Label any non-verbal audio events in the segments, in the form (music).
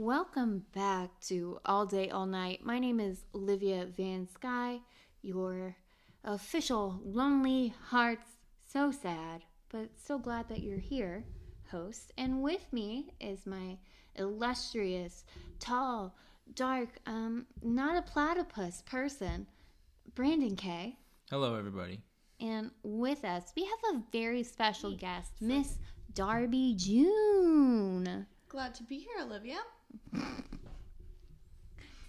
welcome back to All Day, All Night. My name is Olivia Van Sky, your official Lonely Hearts So Sad, but so glad that you're here host. And with me is my illustrious, tall, dark, um, not a platypus person, Brandon K. Hello, everybody. And with us, we have a very special guest, Miss Darby June. Glad to be here, Olivia.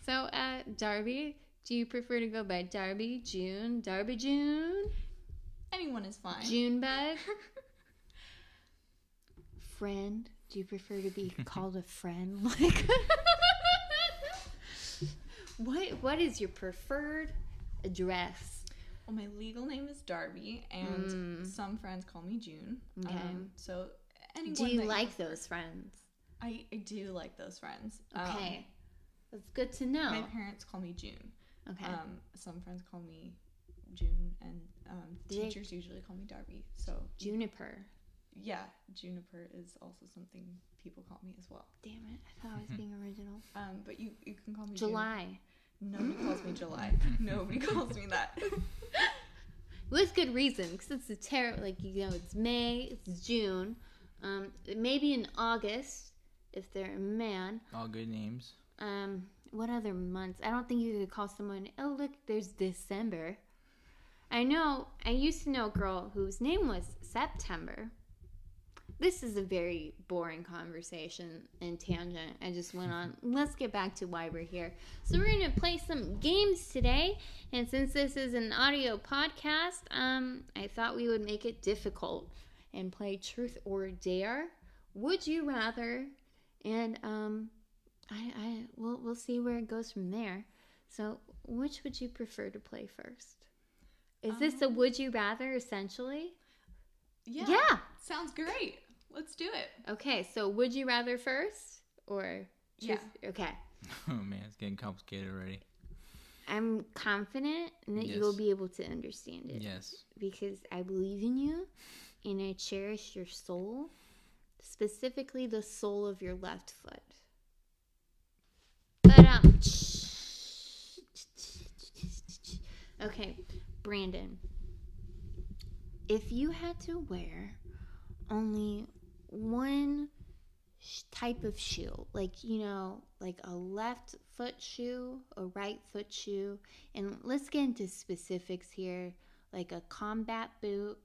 So, uh, Darby, do you prefer to go by Darby, June, Darby June, Anyone is fine. Junebug? (laughs) friend? Do you prefer to be (laughs) called a friend? (laughs) Like, what? What is your preferred address? Well, my legal name is Darby, and some friends call me June. Mm. Okay. Um, so anyone Do you that like those friends? I, I do like those friends. Um, Okay, that's good to know. my parents call me June. Okay, Um, some friends call me June, and um, Do they- teachers usually call me Darby. So Juniper. yeah, Juniper is also something people call me as well. Damn it! I thought I was (laughs) being original. Um, but you you can call me June. July. Nobody calls me July. (laughs) Nobody calls me that. (laughs) with good reason because it's a terrible like you know it's may it's june um maybe in august if they're a man. All good names. um what other months? I don't think you could call someone oh look there's december. I know i used to know a girl whose name was september. This is a very boring conversation and tangent. I just went on. (laughs) Let's get back to why we're here. So we're going to play some games today. And since this is an audio podcast um, i thought we would make it difficult and play truth or dare. Would you rather and um, I, I we'll, we'll see where it goes from there so which would you prefer to play first is this a would you rather essentially Yeah. Yeah. Sounds great. Let's do it. Okay, so would you rather first or Yeah. (laughs) Okay. Oh man, it's getting complicated already. I'm confident that you will be able to understand it Yes. because I believe in you and I cherish your soul, specifically the sole of your left foot. But um Okay, Brandon. If you had to wear only one type of shoe, like you know, like a left foot shoe, a right foot shoe, and let's get into specifics here, like a combat boot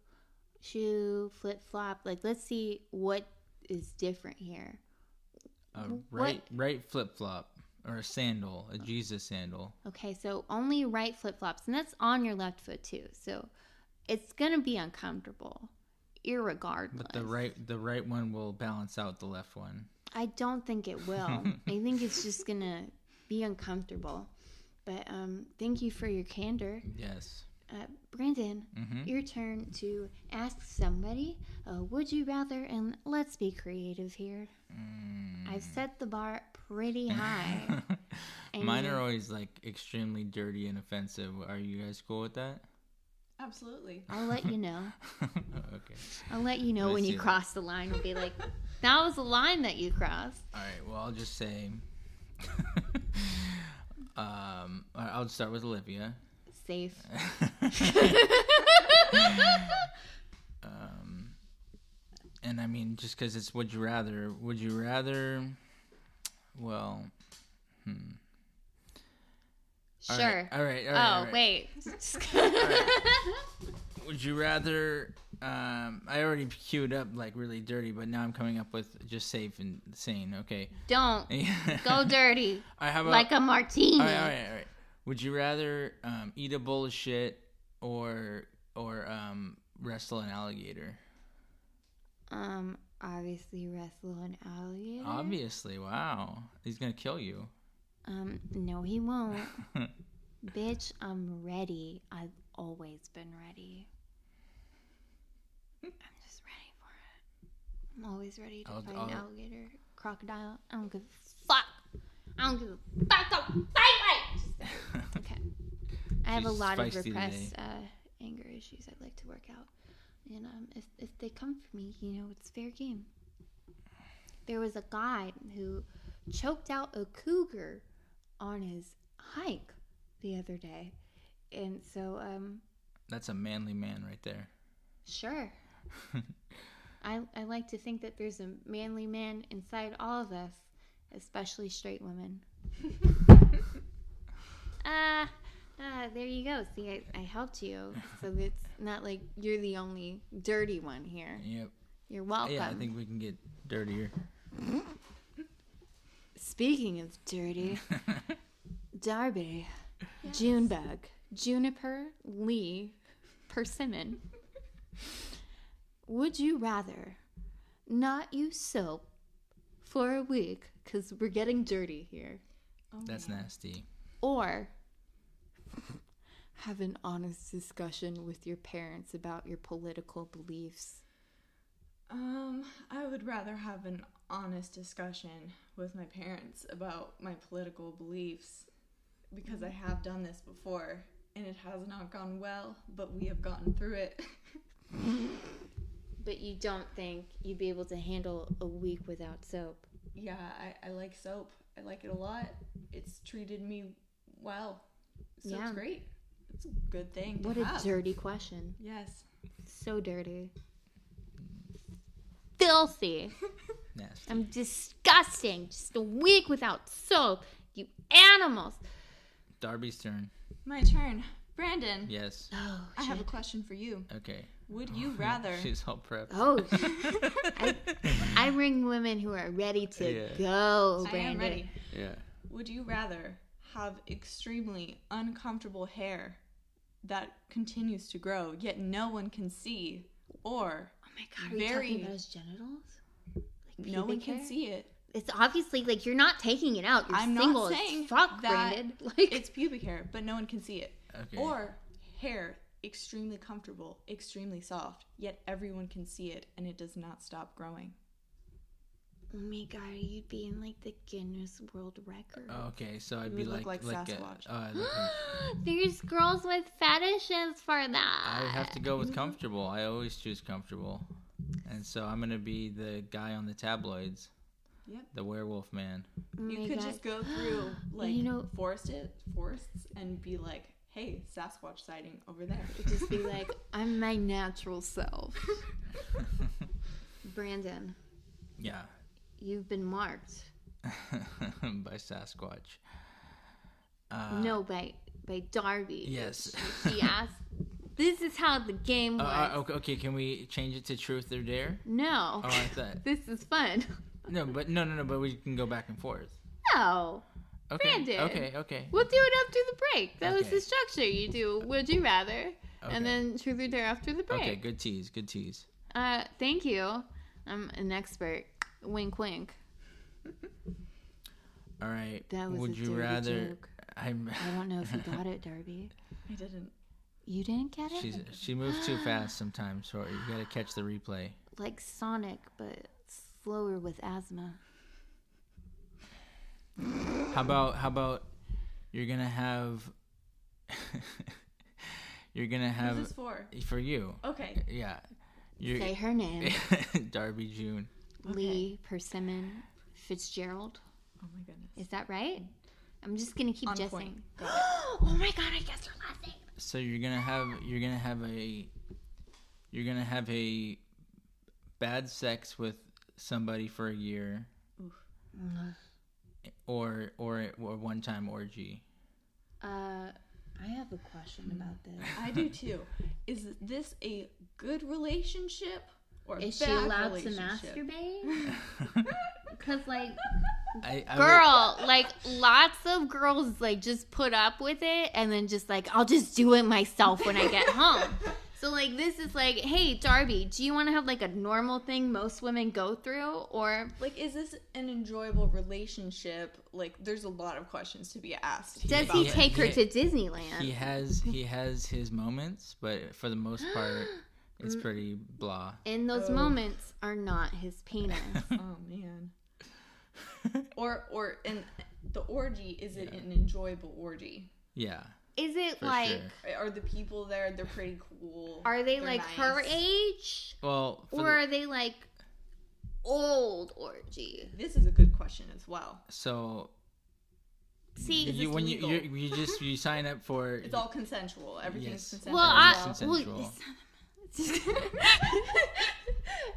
shoe, flip flop. Like, let's see what is different here. A What- right right flip flop or a sandal, a Jesus sandal. Okay, so only right flip flops, and that's on your left foot too. So it's gonna be uncomfortable, irregardless. But the right the right one will balance out the left one. I don't think it will. (laughs) I think it's just gonna be uncomfortable. But um, thank you for your candor, Yes. Uh, Brandon. Mhm. Your turn to ask somebody. Uh, would you rather? And let's be creative here. Mm. I've set the bar pretty high. (laughs) Mine are always like extremely dirty and offensive. Are you guys cool with that? Absolutely. I'll let you know. (laughs) okay. I'll let you know Let's when see you that. cross the line. I'll be like, that was the line that you crossed. All right. Well, I'll just say. (laughs) um, I'll start with Olivia. Safe. (laughs) (laughs) um, and I mean, just because it's would you rather? Would you rather? Well, hmm. All Sure. right, All right. All right. oh, (laughs) all right. wait. Would you rather? Um, I already queued up like really dirty, but now I'm coming up with just safe and sane. Okay. Don't go dirty I have a like a martini. All right, all right, all right. Would you rather um, eat a bowl of shit or or um, wrestle an alligator? Um, obviously wrestle an alligator. Obviously, wow, he's gonna kill you. Um, no, he won't. (laughs) Bitch, I'm ready. I've always been ready. I'm just ready for it. I'm always ready to I'll- fight an I'll- alligator, crocodile. I don't give a fuck. I don't give a fuck. Don't fight. I have a lot of repressed uh, anger issues I'd like to work out. And um, if, if they come for me, you know, it's fair game. There was a guy who choked out a cougar on his hike the other day. And so, um, That's a manly man right there. sure. (laughs) I, I like to think that there's a manly man inside all of us, especially straight women. Ah, (laughs) ah, there you go. See, I, I helped you. (laughs) So it's not like you're the only dirty one here. Yep. You're welcome. Yeah, I think we can get dirtier. Speaking of dirty, (laughs) Darby, Junebug, Juniper, Lee, Persimmon. Would you rather not use soap for a week, because we're getting dirty here, Oh, That's man. nasty. or have an honest discussion with your parents about your political beliefs? Um, I would rather have an honest discussion with my parents about my political beliefs because I have done this before and it has not gone well, but we have gotten through it. But you don't think you'd be able to handle a week without soap? yeah, I, I like soap. I like it a lot. It's treated me well. Soap's Yeah. great. It's a good thing. To What a have. dirty question. Yes. So dirty. Filthy. (laughs) Nasty. I'm disgusting. Just a week without soap. You animals. Darby's turn. My turn. Brandon, Yes. Oh, I have a question for you. Okay. Would you oh, (laughs) rather She's all prepped. Oh, (laughs) I, I bring women who are ready to Yeah. go, I Brandon. am ready. Yeah. Would you rather have extremely uncomfortable hair that continues to grow yet no one can see, or Oh my god, are you Very- talking about his genitals? Like no one pubic can see it? It's obviously like you're not taking it out. You're I'm not saying as fuck, that Brandon. (laughs) Like It's pubic hair, but no one can see it. Okay. Or hair extremely comfortable, extremely soft, yet everyone can see it and it does not stop growing. Oh my god, you'd be in like the Guinness World Record. Oh, okay, so I'd You be would like look like a- Sasquatch. oh, I look like- (gasps) There's girls with fetishes for that. I have to go with (laughs) comfortable. I always choose comfortable. And so I'm gonna be the guy on the tabloids. Yep. The werewolf man. Oh You could God. just go (gasps) through like you know- forested forests and be like, "Hey, Sasquatch sighting over there." It'd just be (laughs) like, I'm my natural self. (laughs) Brandon, yeah. You've been marked. (laughs) By Sasquatch. Uh, no, by by Darby. Yes. He (laughs) asked. This is how the game Uh, was. uh, okay, okay, can we change it to truth or dare? No, Oh, I (laughs) thought. this is fun. No, but no, no, no. But we can go back and forth. No, Okay. Brandon. Okay. Okay. we'll do it after the break. That was the structure. You do Would you rather, Okay. and then truth or dare after the break. Okay. Good tease. Good tease. Uh, thank you. I'm an expert. Wink, wink. (laughs) All right. That was Would a you dirty rather? joke. I'm. I don't know if you got (laughs) it, Darby. I didn't. You didn't get it? She's she moves too (gasps) fast sometimes, so you gotta catch the replay. like Sonic, but slower with asthma. How about how about you're gonna have (laughs) you're gonna Who's have this for? for you. Okay. Yeah. You're Say her name. Darby June. Lee Persimmon Fitzgerald. Oh my goodness. Is that right? I'm just gonna keep On guessing. (gasps) oh my god, I guessed her last name. So you're gonna have you're gonna have a you're gonna have a bad sex with somebody for a year or or or one time orgy. Uh, I have a question about this. I do too. Is this a good relationship or a Is she allowed to masturbate? (laughs) Because like, I, I would- girl, like lots of girls like just put up with it and then just like I'll just do it myself when I get home. (laughs) So like this is like, hey Darby, do you want to have like a normal thing most women go through, or Like, is this an enjoyable relationship? Like, there's a lot of questions to be asked. does about he Yeah, take her yeah. to Disneyland? he has he has his moments, but for the most part, (gasps) it's mm. pretty blah. And those Oh. moments are not his penis. (laughs) Oh man. (laughs) or or and the orgy is it an enjoyable orgy? Yeah, Is it for like? sure. Are the people there? They're pretty cool. Are they They're like her age, Well, or the- are they like old orgy? This is a good question as well. So See, you when you legal? you you just you sign up for It's all consensual. Everything's Yes. consensual. well, Everything's I consensual. well, (laughs)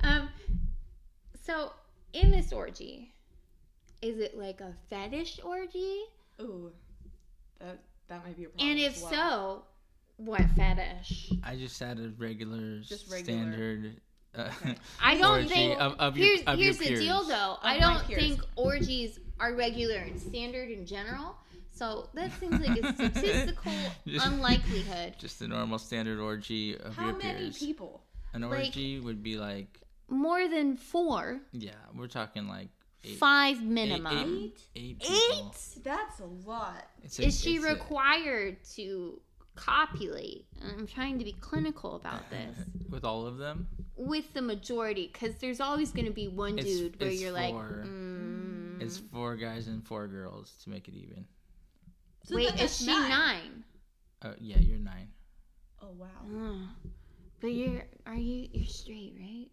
um, so in this orgy, is it like a fetish orgy? Ooh, that that might be a problem. And as if well. so, what fetish? I just had a regular, Just regular. standard. Uh, (laughs) I don't think of, of your, here's of here's your the deal peers. though. I don't think orgies are regular and standard in general. So that seems like a statistical (laughs) Just- unlikelihood. Just a normal standard orgy of how your many people? An Like- orgy would be like, More than four, yeah, we're talking like five minimum. eight, eight Eight? people. That's a lot. A- Is she it's a- required to copulate? I'm trying to be clinical about (laughs) this. with all of them? With the majority, because there's always going to be one It's- dude where it's you're like, for- mm, It's four guys and four girls to make it even. So wait, is she nine. nine? Uh, yeah, you're nine. Oh wow. Oh. But you're, are you, you're straight, right?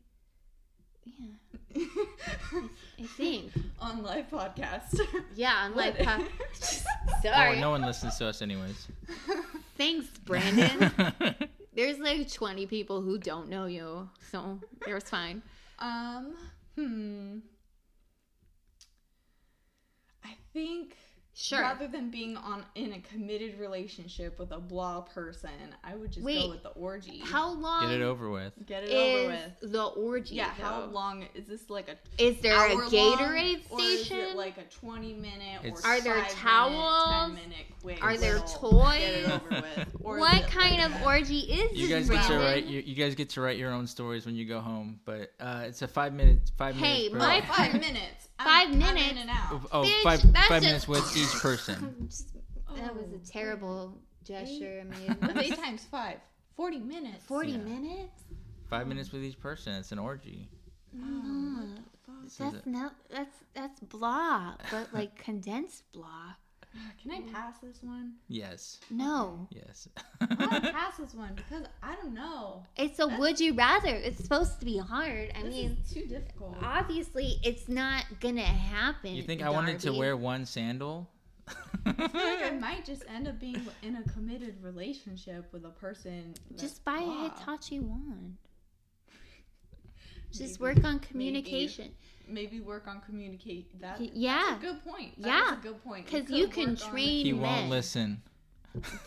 Yeah, (laughs) I think. On live podcast. Yeah, on live podcast. po- (laughs) Oh, Sorry. no one listens to us anyways. (laughs) Thanks, Brandon. There's like 20 people who don't know you, so it was fine. Um, hmm. I think Sure. rather than being on in a committed relationship with a blah person, I would just Wait, go with the orgy. How long Get it over with. Get it over with. the orgy? Yeah, how long is this like a Is there a hour long, Gatorade or is station? it like a 20 minute It's- or Are there five towels? minute, 10 minute quick Are there toys? Get it over with. What kind like of a- orgy is You this, guys get to write. You, you guys get to write your own stories when you go home. But uh, it's a five minute. Five Hey, minutes. per- my- Oh, five minutes. I'm- Five I'm minutes? in and out. Oh, Bitch, five that's five minutes with each person. (laughs) that was a Oh, terrible gesture I A day made. times five. 40 minutes. 40 Yeah. minutes? Five minutes with each person. It's an orgy. Oh, mm. This that's it. not that's that's blah, but (laughs) like condensed blah. Ah, can I pass this one? Yes. No, Yes. I want to (laughs) pass this one because I don't know. it's a would you rather. It's supposed to be hard. I This mean, is too difficult. obviously, it's not gonna happen. you think I wanted to wear one sandal? I feel like I (laughs) might just end up being in a committed relationship with a person. Just buy a. Hitachi wand. Just Maybe- work on communication. Maybe work on communicate. That yeah. that's a good point. That Yeah. a good point. Because you can work on- train- he won't listen.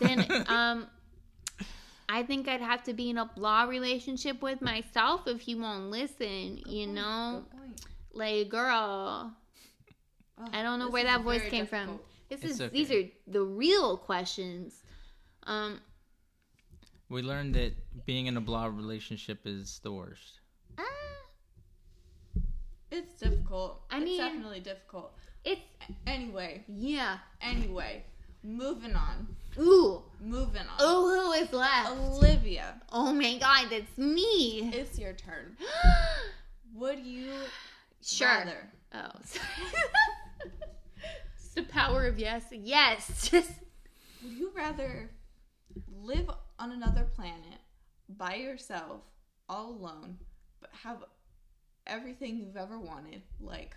Then, (laughs) um, I think I'd have to be in a blah relationship with myself if he won't listen. Good You point, know, good point. like girl. Ugh, I don't know where that voice very came from. Difficult. This It's is these are the real questions. Um, We learned that being in a blah relationship is the worst. ah, It's difficult. I it's mean- definitely difficult. it's Anyway, yeah. anyway, moving on. Ooh, Moving on. oh, who is left? Olivia, Oh my God, that's me. it's your turn. (gasps) Would you sure. rather Oh, (laughs) sorry. (laughs) it's the power of yes. Yes. Just (laughs) Would you rather live on another planet by yourself, all alone, but have everything you've ever wanted, like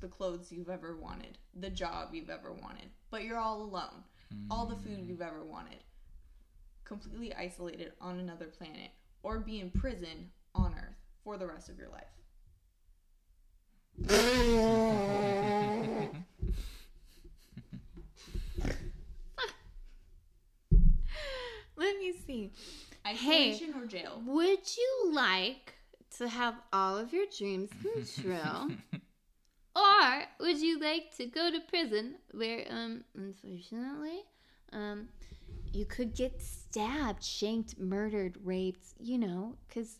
the clothes you've ever wanted, the job you've ever wanted, but you're all alone, all the food you've ever wanted, completely isolated on another planet, or be in prison on Earth for the rest of your life? (laughs) let me see. Isolation or jail? Would you like to have all of your dreams come true? (laughs) or would you like to go to prison where um unfortunately um you could get stabbed, shanked, murdered, raped, you know, cuz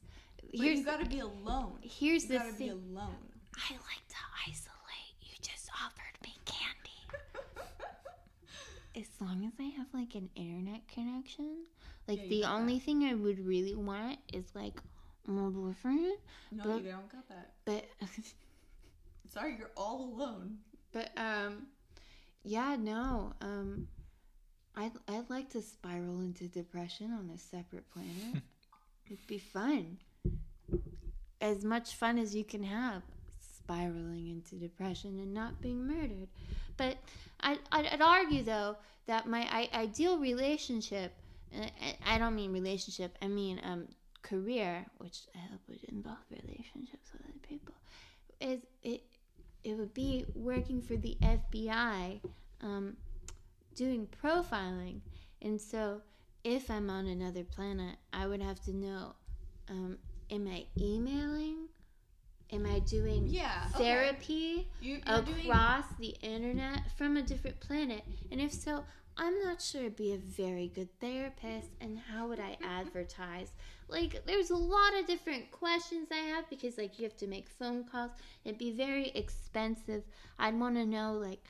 here's you gotta be alone. here's You the gotta be thing. alone. I like to isolate. You just offered me candy. (laughs) as long as I have like an internet connection, like Yeah, the only thing I would really want is like my boyfriend. No, But- you don't got that. But (laughs) Sorry, you're all alone. but um yeah, no. Um I'd I'd like to spiral into depression on a separate planet. (laughs) It'd be fun. As much fun as you can have. spiraling into depression and not being murdered. But I, I'd, I'd argue, though, that my I, ideal relationship, I don't mean relationship, I mean um, career, which I hope would involve relationships with other people, is it, it would be working for the FBI, um, doing profiling. And so if I'm on another planet, I would have to know um, am I emailing? Am I doing Yeah, okay. therapy You, you're doing across the internet from a different planet? And if so, I'm not sure I'd be a very good therapist. And how would I (laughs) advertise? Like, there's a lot of different questions I have because, like, you have to make phone calls. It'd be very expensive. I'd want to know, like,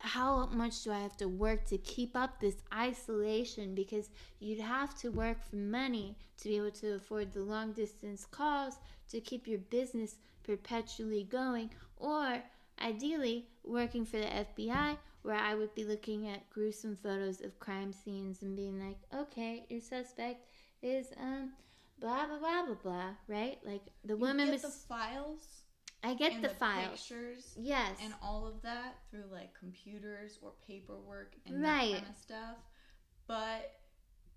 how much do I have to work to keep up this isolation? Because you'd have to work for money to be able to afford the long distance calls to keep your business perpetually going, or ideally working for the FBI, where I would be looking at gruesome photos of crime scenes and being like, okay, your suspect is um blah blah blah blah blah, right? Like the you woman get was the files I get and the, files. pictures Yes. and all of that through like computers or paperwork and Right. that kind of stuff. But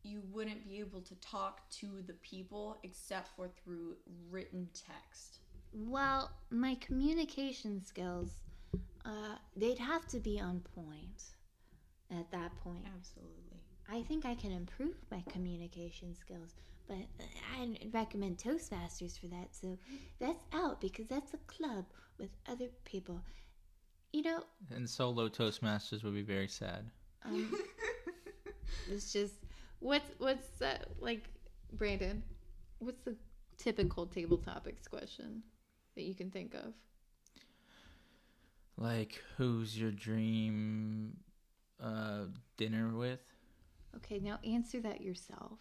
you wouldn't be able to talk to the people except for through written text. Well, my communication skills, uh, they'd have to be on point at that point. Absolutely. I think I can improve my communication skills, but I recommend Toastmasters for that. So that's out because that's a club with other people. You know, And solo Toastmasters would be very sad. um, (laughs) it's just what's what's uh, like Brandon. What's the typical table topics question that you can think of? Like, who's your dream uh, dinner with? Okay, now answer that yourself.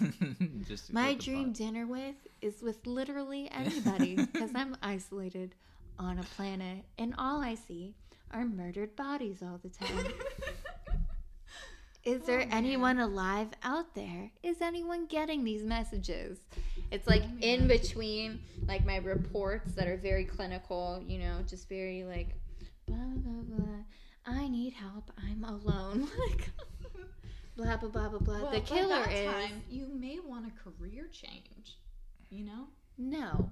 (laughs) Just My dream fun. dinner with is with literally (laughs) anybody because I'm isolated on a planet and all I see are murdered bodies all the time. Is there (laughs) Oh, anyone alive out there? Is anyone getting these messages? It's like Oh, in between like my reports that are very clinical, you know, just very like blah blah blah. I need help. I'm alone. (laughs) Like blah blah blah blah blah. Well, the killer is time, you may want a career change. You know? No,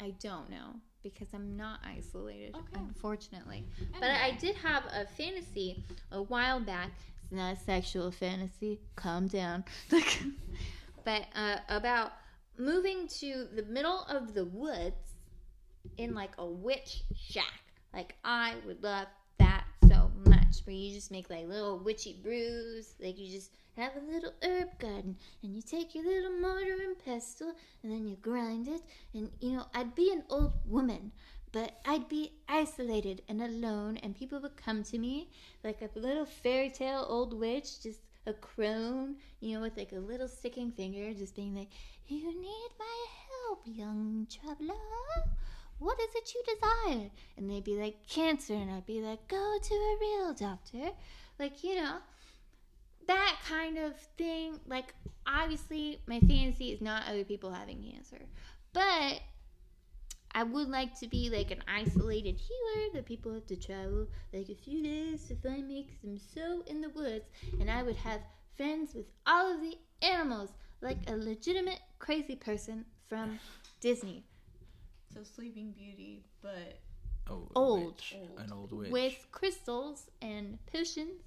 I don't know because I'm not isolated, Okay. unfortunately. But I did have a fantasy a while back. It's not a sexual fantasy. Calm down. (laughs) but uh, about moving to the middle of the woods in like a witch shack. Like I would love that so much. Where you just make like little witchy brews. Like you just have a little herb garden and you take your little mortar and pestle and then you grind it and you know I'd be an old woman but I'd be isolated and alone and people would come to me like a little fairy tale old witch just a crone you know with like a little sticking finger just being like you need my help young traveler what is it you desire? And they'd be like cancer. And I'd be like go to a real doctor. Like you know that kind of thing. Like, obviously, my fantasy is not other people having cancer, but I would like to be like an isolated healer that people have to travel like a few days to find make some so in the woods, and I would have friends with all of the animals, like a legitimate crazy person from Disney. So Sleeping Beauty, but Oh, Old. witch. Old. An old witch. with crystals and potions.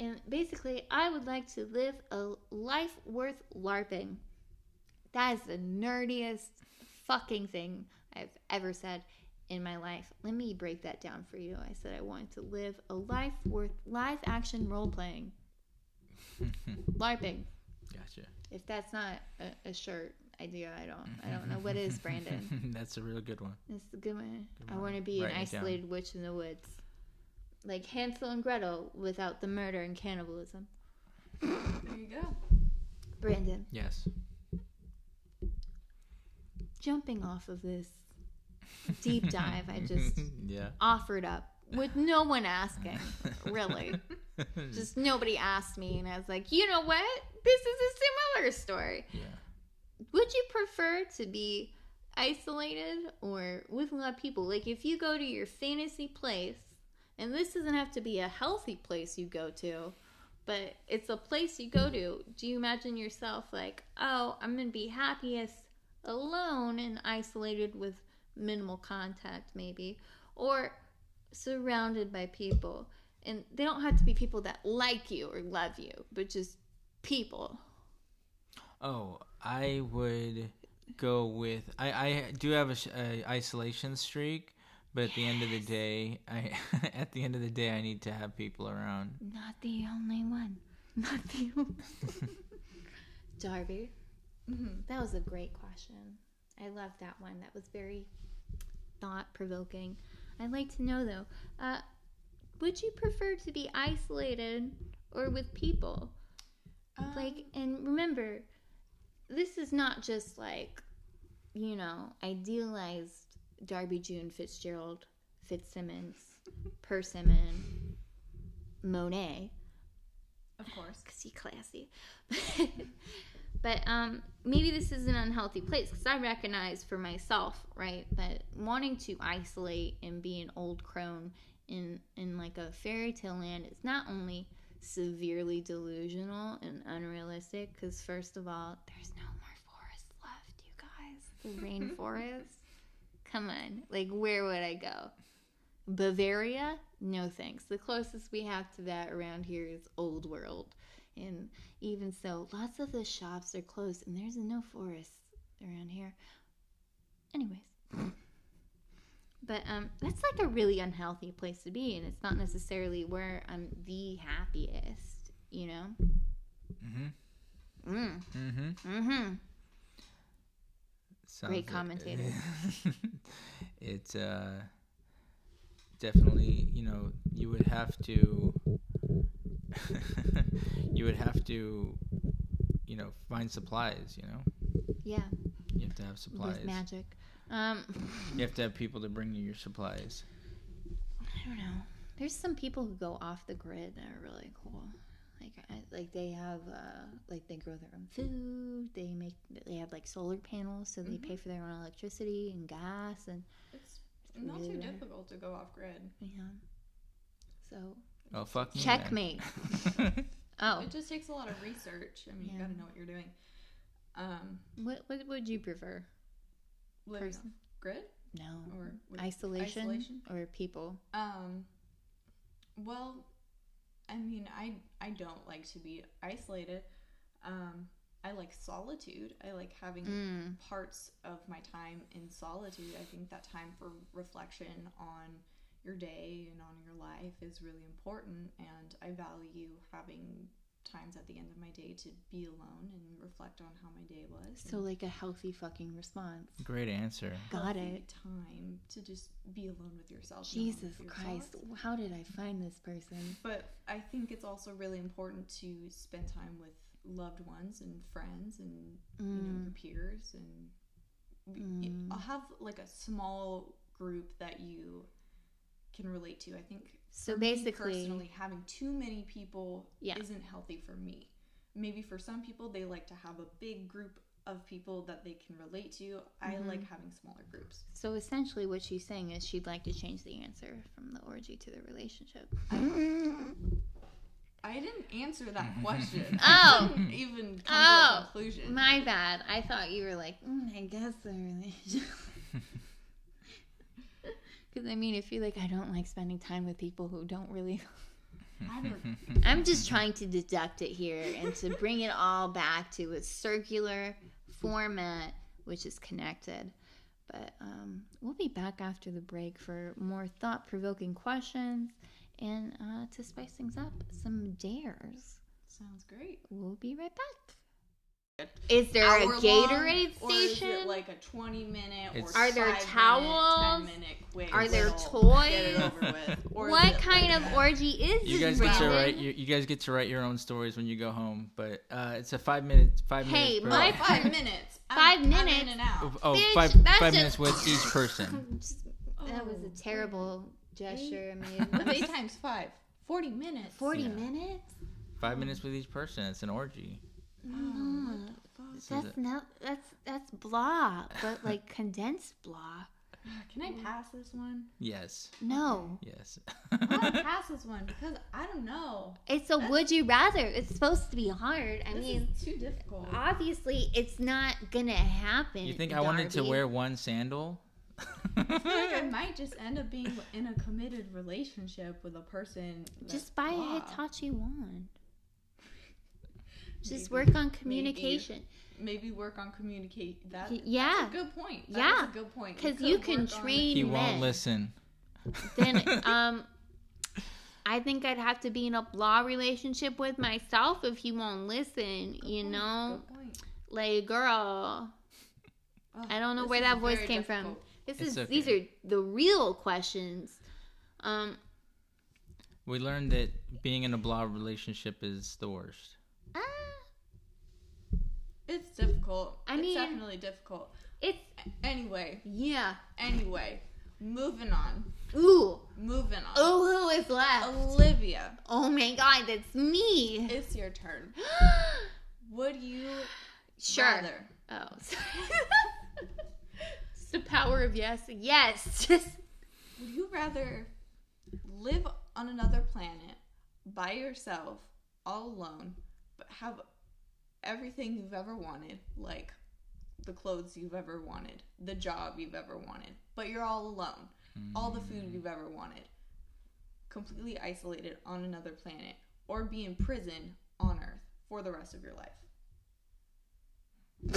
And basically, I would like to live a life worth LARPing. That is the nerdiest fucking thing I've ever said in my life. Let me break that down for you. I said I wanted to live a life worth live action role playing. (laughs) LARPing. Gotcha. If that's not a, a shirt idea, I don't I don't know what is, Brandon. (laughs) That's a real good one. That's a good one. Good I want to be an Writing it down. isolated witch in the woods. Like Hansel and Gretel without the murder and cannibalism. there you go. Brandon, Yes. jumping off of this deep (laughs) dive I just yeah. offered up with no one asking, (laughs) really. Just nobody asked me, and I was like, you know what? This is a similar story. yeah. Would you prefer to be isolated or with a lot of people. Like if you go to your fantasy place, and this doesn't have to be a healthy place you go to, but it's a place you go to. Do you imagine yourself like, oh, I'm gonna be happiest alone and isolated with minimal contact, maybe, or surrounded by people? And they don't have to be people that like you or love you, but just people. Oh, I would go with. I I do have a, sh- a isolation streak, but at the end of the day, I (laughs) at the end of the day, I need to have people around. Not the only one. (laughs) Not the only. (laughs) Darby, Mhm. that was a great question. I love that one. That was very thought provoking. I'd like to know though, uh, would you prefer to be isolated or with people? like, Um, and remember, this is not just like, you know, idealized Darby June Fitzgerald, Fitzsimmons, Persimmon, Monet of course. (laughs) because he classy. (laughs) but um, maybe this is an unhealthy place because I recognize for myself, right, that wanting to isolate and be an old crone in in like a fairy tale land is not only severely delusional and unrealistic. Because first of all, there's no more forest left, you guys. The rainforest. (laughs) Come on, like where would I go? Bavaria? No thanks. The closest we have to that around here is Old World. And even so, lots of the shops are closed and there's no forests around here. Anyways. (laughs) But um that's like a really unhealthy place to be and it's not necessarily where I'm the happiest, you know? Mm-hmm. Mm. Mm-hmm. Mm-hmm. Sounds Great like- commentator. (laughs) it's uh definitely you know you would have to (laughs) you would have to you know find supplies you know Yeah. you have to have supplies magic. Um you have to have people to bring you your supplies I don't know. There's some people who go off the grid that are really cool. Like, I, like they have, uh, like they grow their own food. They make, they have like solar panels, so they pay for their own electricity and gas, and It's not really too rare. difficult to go off grid. yeah. So oh fuck me checkmate. (laughs) Oh, It just takes a lot of research. I mean, you Yeah. gotta know what you're doing. Um, what what would you prefer? Living Person. grid No, or isolation, isolation? or people. Um, well, I mean, I I don't like to be isolated. Um, I like solitude. I like having Mm. parts of my time in solitude. I think that time for reflection on your day and on your life is really important, and I value having times at the end of my day to be alone and reflect on how my day was. So like a healthy fucking response. great answer Got healthy it. Time to just be alone with yourself. Jesus with your Christ, thoughts. how did I find this person? But I think it's also really important to spend time with loved ones and friends and you know your peers and Mm. I'll have like a small group that you can relate to. I think So basically- personally having too many people Yeah. isn't healthy for me. Maybe for some people they like to have a big group of people that they can relate to. I Mm-hmm. like having smaller groups. So essentially, what she's saying is she'd like to change the answer from the orgy to the relationship. (laughs) I didn't answer that (laughs) question. (laughs) Oh. I didn't even come Oh, to a conclusion. My bad. I thought you were like, mm, I guess the relationship. Because I mean, if you're like, I don't like spending time with people who don't really. (laughs) I don't (laughs) I'm just trying to deduct it here and to bring it all back to a circular format, which is connected. But um, we'll be back after the break for more thought provoking questions and uh, to spice things up, some dares. Sounds great. We'll be right back. Is there a Hour long, Gatorade Or is station? it like a 20 minute or It's- Are there five towels? Minute, minute quick Are there toys? Get it over with. Or is what kind like of a- orgy is you this, guys get to write you, you guys get to write your own stories when you go home but uh it's a five minute five Hey, minutes per- my- Five minutes. I'm- Five I'm minutes? in and out. oh Bitch, five that's five just- minutes with each (laughs) person that was Oh, a terrible gesture I mean, (laughs) eight times five? 40 minutes. 40 Yeah. minutes? five minutes with each person it's an orgy Mm. This that's it. no, that's that's blah, but like (laughs) condensed blah. Can I pass this one? Yes. No, Yes. I want to (laughs) pass this one because I don't know. it's a would you rather. It's supposed to be hard. I This mean, is too difficult. obviously, it's not gonna happen. you think I wanted to wear one sandal? I feel like I (laughs) might just end up being in a committed relationship with a person. Just buy a. Hitachi wand. Just Maybe. work on communication. Maybe work on communicate. That, yeah. that's a good point. That Yeah. is a good point. 'Cause could you can work on- train- he won't listen. Then, (laughs) um, I think I'd have to be in a blah relationship with myself if he won't listen. Good You point, know, good point. like girl. Ugh, I don't know where that voice very came from. This It's is these are the real questions. Um, We learned that being in a blah relationship is the worst. ah, It's difficult. I it's mean- definitely difficult. it's Anyway, yeah. anyway, moving on. Ooh, Moving on. oh, who is left? Olivia, Oh my God, that's me. it's your turn. (gasps) Would you sure. rather Oh, (laughs) sorry. it's the power of yes. Yes. Just (laughs) would you rather live on another planet by yourself, all alone, but have everything you've ever wanted, like the clothes you've ever wanted, the job you've ever wanted, but you're all alone, all the food mm. you've ever wanted, completely isolated on another planet, or be in prison on Earth for the rest of your life? (laughs)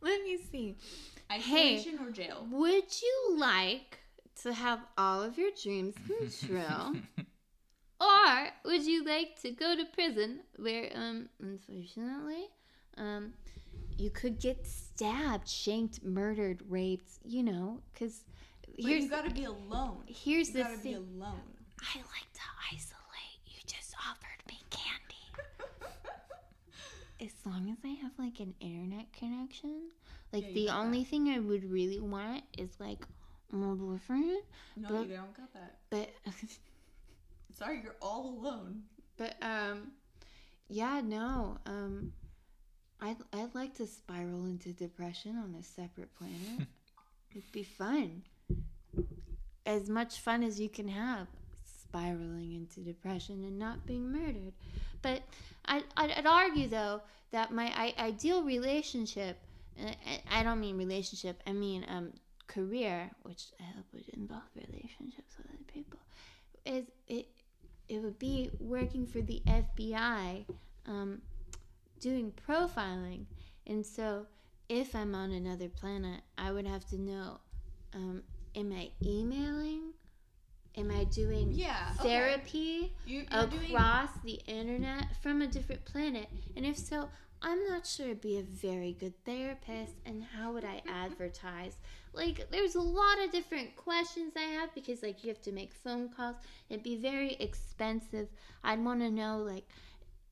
let me see. Isolation or jail? Would you like to have all of your dreams (laughs) come true? (laughs) or would you like to go to prison where um unfortunately um you could get stabbed, shanked, murdered, raped, you know, cuz But here's you gotta be alone. here's You the gotta be thing. alone. I like to isolate. You just offered me candy. (laughs) As long as I have like an internet connection, like Yeah, the got only thing I would really want is like my boyfriend. No, But- you don't got that. But (laughs) Sorry, you're all alone. but um, yeah, no. Um, I'd I'd like to spiral into depression on a separate planet. (laughs) It'd be fun. As much fun as you can have spiraling into depression and not being murdered. But I, I'd, I'd argue, though, that my I, ideal relationship, uh, I- I don't mean relationship, I mean um, career, which I hope would involve relationships with other people, is it, it would be working for the FBI, um, doing profiling. And so if I'm on another planet, I would have to know um, am I emailing? Am I doing Yeah. okay. therapy You, you're doing. across the internet from a different planet? And if so, I'm not sure I'd be a very good therapist. And how would I advertise? Like, there's a lot of different questions I have because, like, you have to make phone calls. It'd be very expensive. I'd want to know, like,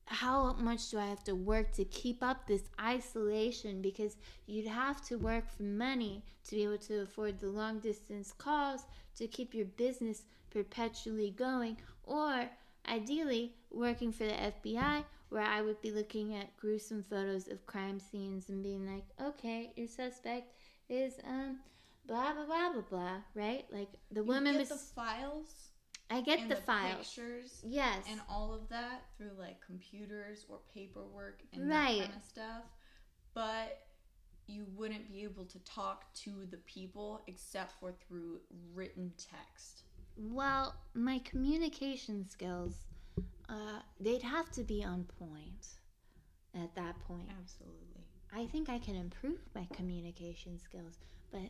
how much do I have to work to keep up this isolation? Because you'd have to work for money to be able to afford the long distance calls to keep your business perpetually going, or ideally working for the FBI, where I would be looking at gruesome photos of crime scenes and being like, okay, your suspect is um blah blah blah blah blah, right? Like the you woman get was the files. I get and the, files. pictures. Yes. And all of that through like computers or paperwork and Right. that kind of stuff. But you wouldn't be able to talk to the people except for through written text. Well, my communication skills, uh, they'd have to be on point at that point. Absolutely. I think I can improve my communication skills, but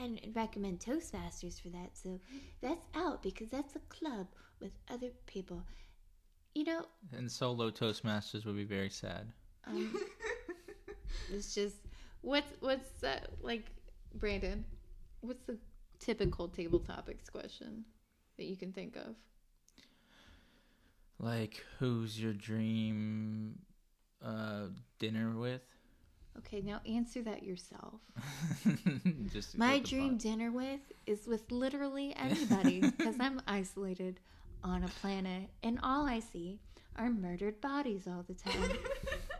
I recommend Toastmasters for that. So that's out because that's a club with other people. You know, And solo Toastmasters would be very sad. um, (laughs) it's just what's what's uh, like Brandon. What's the typical table topics question that you can think of? Like, who's your dream uh, dinner with? Okay, now answer that yourself. (laughs) Just My dream fun. dinner with is with literally (laughs) anybody because I'm isolated on a planet, and all I see are murdered bodies all the time. (laughs)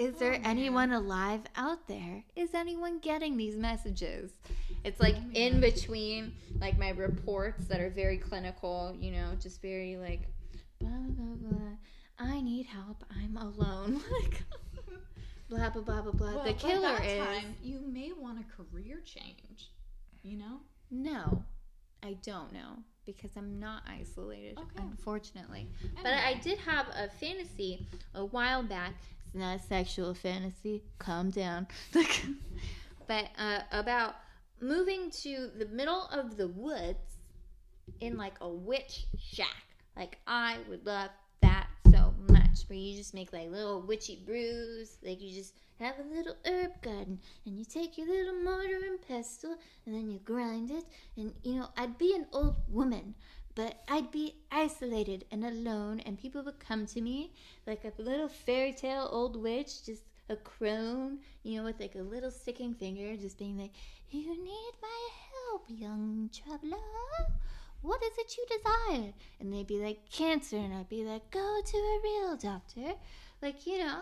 Is there Oh, anyone alive out there? Is anyone getting these messages? It's like Oh, in between, like my reports that are very clinical, you know, just very like, blah, blah, blah. I need help. I'm alone. (laughs) Like, blah, blah, blah, blah, blah. Well, the killer is. time, you may want a career change. You know? No, I don't know because I'm not isolated, Okay. unfortunately. But I did have a fantasy a while back. Not a sexual fantasy. Calm down. (laughs) but uh, about moving to the middle of the woods in like a witch shack. Like I would love that so much. Where you just make like little witchy brews. Like you just have a little herb garden and you take your little mortar and pestle and then you grind it and you know I'd be an old woman but I'd be isolated and alone, and people would come to me like a little fairy tale old witch, just a crone, you know, with like a little sticking finger, just being like, You need my help, young traveler. What is it you desire? And they'd be like, Cancer, and I'd be like, Go to a real doctor. Like, you know,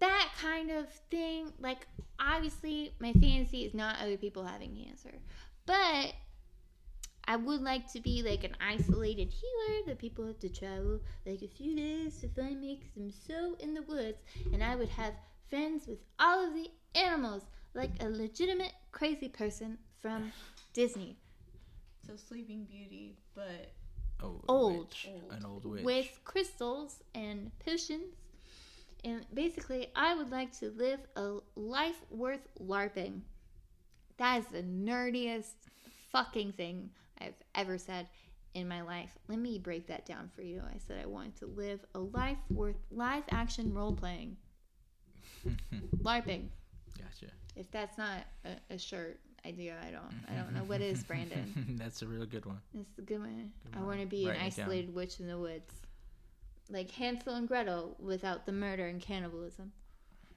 that kind of thing. Like, obviously, my fantasy is not other people having cancer, but I would like to be like an isolated healer that people have to travel like a few days to find me because I'm so in the woods, and I would have friends with all of the animals like a legitimate crazy person from (laughs) Disney So Sleeping Beauty, but Oh, Old. witch. Old. An old witch. with crystals and potions. And basically, I would like to live a life worth LARPing. That is the nerdiest fucking thing I've ever said in my life. Let me break that down for you. I said I wanted to live a life worth live action role playing. (laughs) LARPing. Gotcha. If that's not a, a shirt idea, I don't I don't know what is, (laughs) Brandon. That's a real good one. It's a good one. Good I want to be Write an it down. isolated witch in the woods. Like Hansel and Gretel without the murder and cannibalism.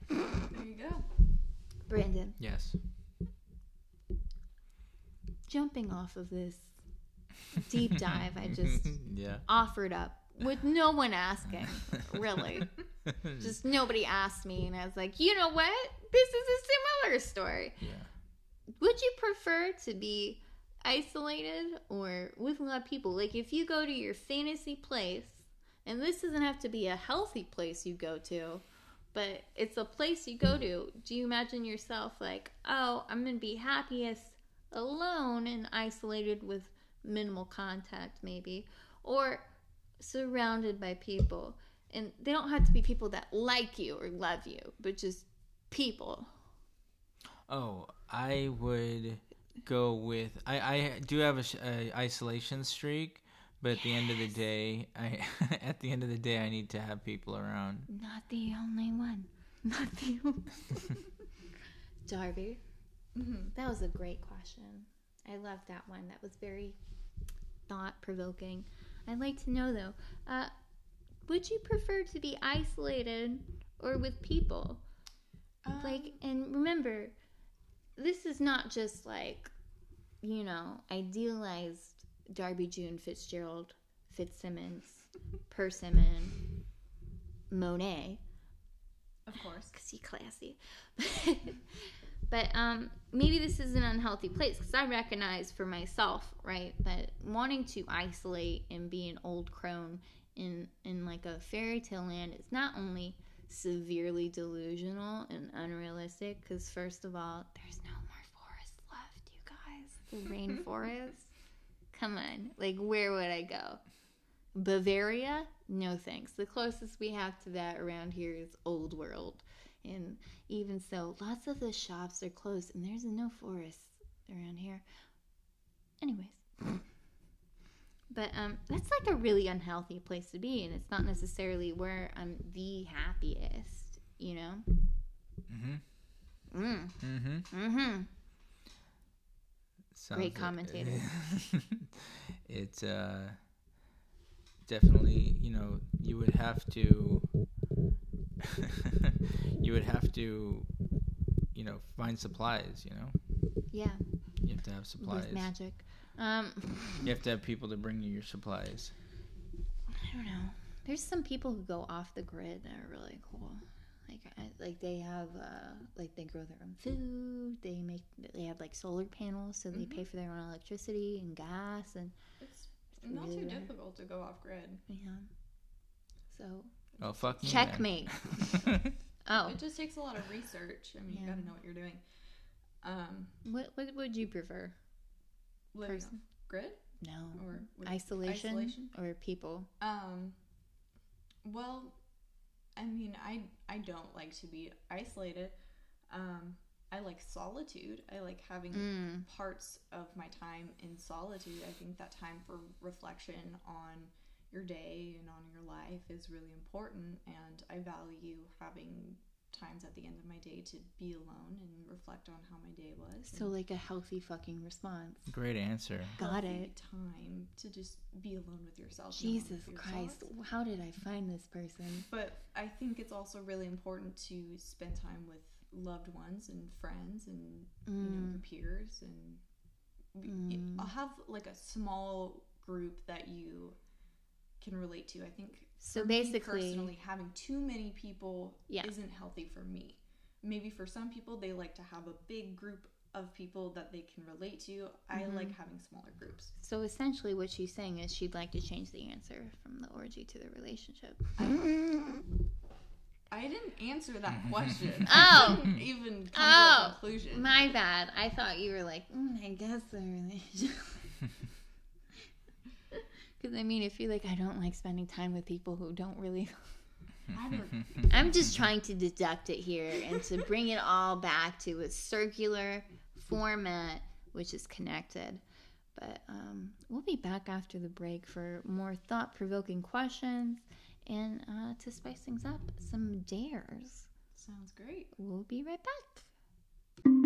there you go. Brandon, Yes. jumping off of this deep (laughs) dive I just (laughs) yeah. offered up with no one asking, really. (laughs) Just nobody asked me, and I was like, you know what? This is a similar story. yeah. Would you prefer to be isolated or with a lot of people? Like, if you go to your fantasy place, and this doesn't have to be a healthy place you go to, but it's a place you go to, do you imagine yourself like, oh, I'm going to be happiest alone and isolated with minimal contact, maybe? Or surrounded by people? And they don't have to be people that like you or love you, but just people. Oh, I would go with. I I do have a, a isolation streak, but at the end of the day, I (laughs) at the end of the day, I need to have people around. Not the only one. (laughs) Not the only (laughs) Darby, hmm that was a great question. I love that one. That was very thought provoking. I'd like to know though, uh, would you prefer to be isolated or with people? like, and remember, this is not just like, you know, idealized Darby June Fitzgerald, Fitzsimmons, Persimmon, Monet. of course. (laughs) because he's classy. (laughs) but um, maybe this is an unhealthy place because I recognize for myself, right, that wanting to isolate and be an old crone in in like a fairy tale land is not only severely delusional and unrealistic. Because first of all, there's no more forest left, you guys. The rainforest. (laughs) Come on, like where would I go? Bavaria? No thanks. The closest we have to that around here is Old World. And even so, lots of the shops are closed and there's no forests around here. Anyways. But um that's like a really unhealthy place to be and it's not necessarily where I'm the happiest, you know? Mm-hmm. Mm. Mm-hmm. Mm-hmm. Sounds Great like- commentator. (laughs) it's uh definitely you know you would have to (laughs) you would have to you know find supplies you know Yeah. you have to have supplies With magic. Um, You have to have people to bring you your supplies. I don't know. There's some people who go off the grid that are really cool. Like, I, like they have, uh, like they grow their own food. They make, they have like solar panels, so they pay for their own electricity and gas, and It's not really too rare. difficult to go off grid. yeah. So Oh fuck me. then. checkmate. (laughs) Oh, It just takes a lot of research. I mean, you Yeah. got to know what you're doing. Um, what what would you prefer? Person. grid No, or isolation, isolation? or people. Um, well, I mean, I I don't like to be isolated. Um, I like solitude. I like having Mm. parts of my time in solitude. I think that time for reflection on your day and on your life is really important, and I value having times at the end of my day to be alone and reflect on how my day was. So like a healthy fucking response. Great answer. Got healthy it. Time to just be alone with yourself. Jesus with your Christ, thoughts. how did I find this person? But I think it's also really important to spend time with loved ones and friends and you know your peers and Mm. I'll have like a small group that you can relate to. I think So basically- personally having too many people Yeah. isn't healthy for me. Maybe for some people they like to have a big group of people that they can relate to. I Mm-hmm. like having smaller groups. So essentially, what she's saying is she'd like to change the answer from the orgy to the relationship. I didn't answer that (laughs) question. (laughs) Oh. I didn't even come to Oh, a conclusion. My bad. I thought you were like, mm, I guess the relationship. (laughs) Because I mean, if you're like, I don't like spending time with people who don't really. (laughs) I don't (laughs) I'm just trying to deduct it here and to bring it all back to a circular format, which is connected. But um, we'll be back after the break for more thought provoking questions and uh, to spice things up, some dares. Sounds great. We'll be right back.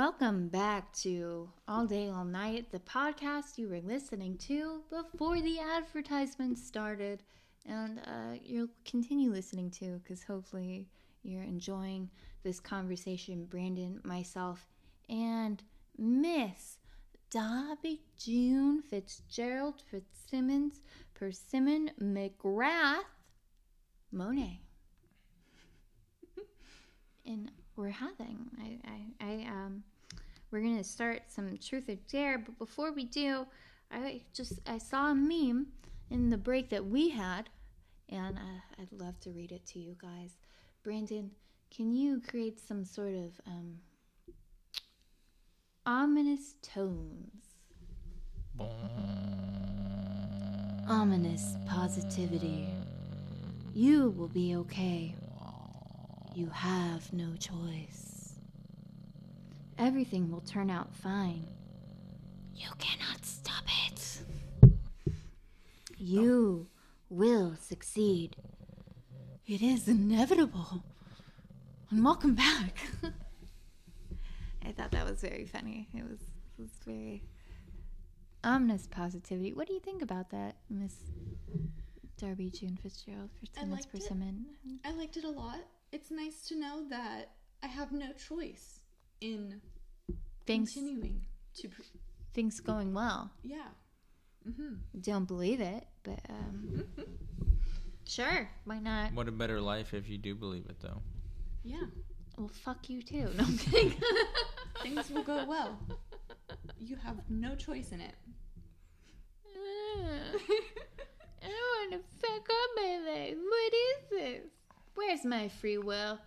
Welcome back to All Day, All Night, the podcast you were listening to before the advertisement started. And uh, you'll continue listening to because hopefully you're enjoying this conversation. Brandon, myself, and Miss Darby June Fitzgerald Fitzsimmons Persimmon McGrath Monet. (laughs) and we're having I, I, I um we're gonna start some truth or dare, but before we do, I just I saw a meme in the break that we had, and uh, I'd love to read it to you guys. Brandon, can you create some sort of um, ominous tones? Ominous positivity. You will be okay. You have no choice. Everything will turn out fine. You cannot stop it. You will succeed. It is inevitable. And welcome back. (laughs) I thought that was very funny. It was, it was very ominous positivity. What do you think about that, Miss Darby June Fitzgerald for I Simmons liked it. Persimmon? I liked it a lot. It's nice to know that I have no choice in Things continuing to. Pr- things going well. yeah. Mm-hmm. Don't believe it, but um, (laughs) sure, why not? What a better life if you do believe it, though. Yeah. Well, fuck you too. No, I'm kidding. (laughs) Things will go well. You have no choice in it. (laughs) I don't want to fuck up my life. What is this? Where's my free will?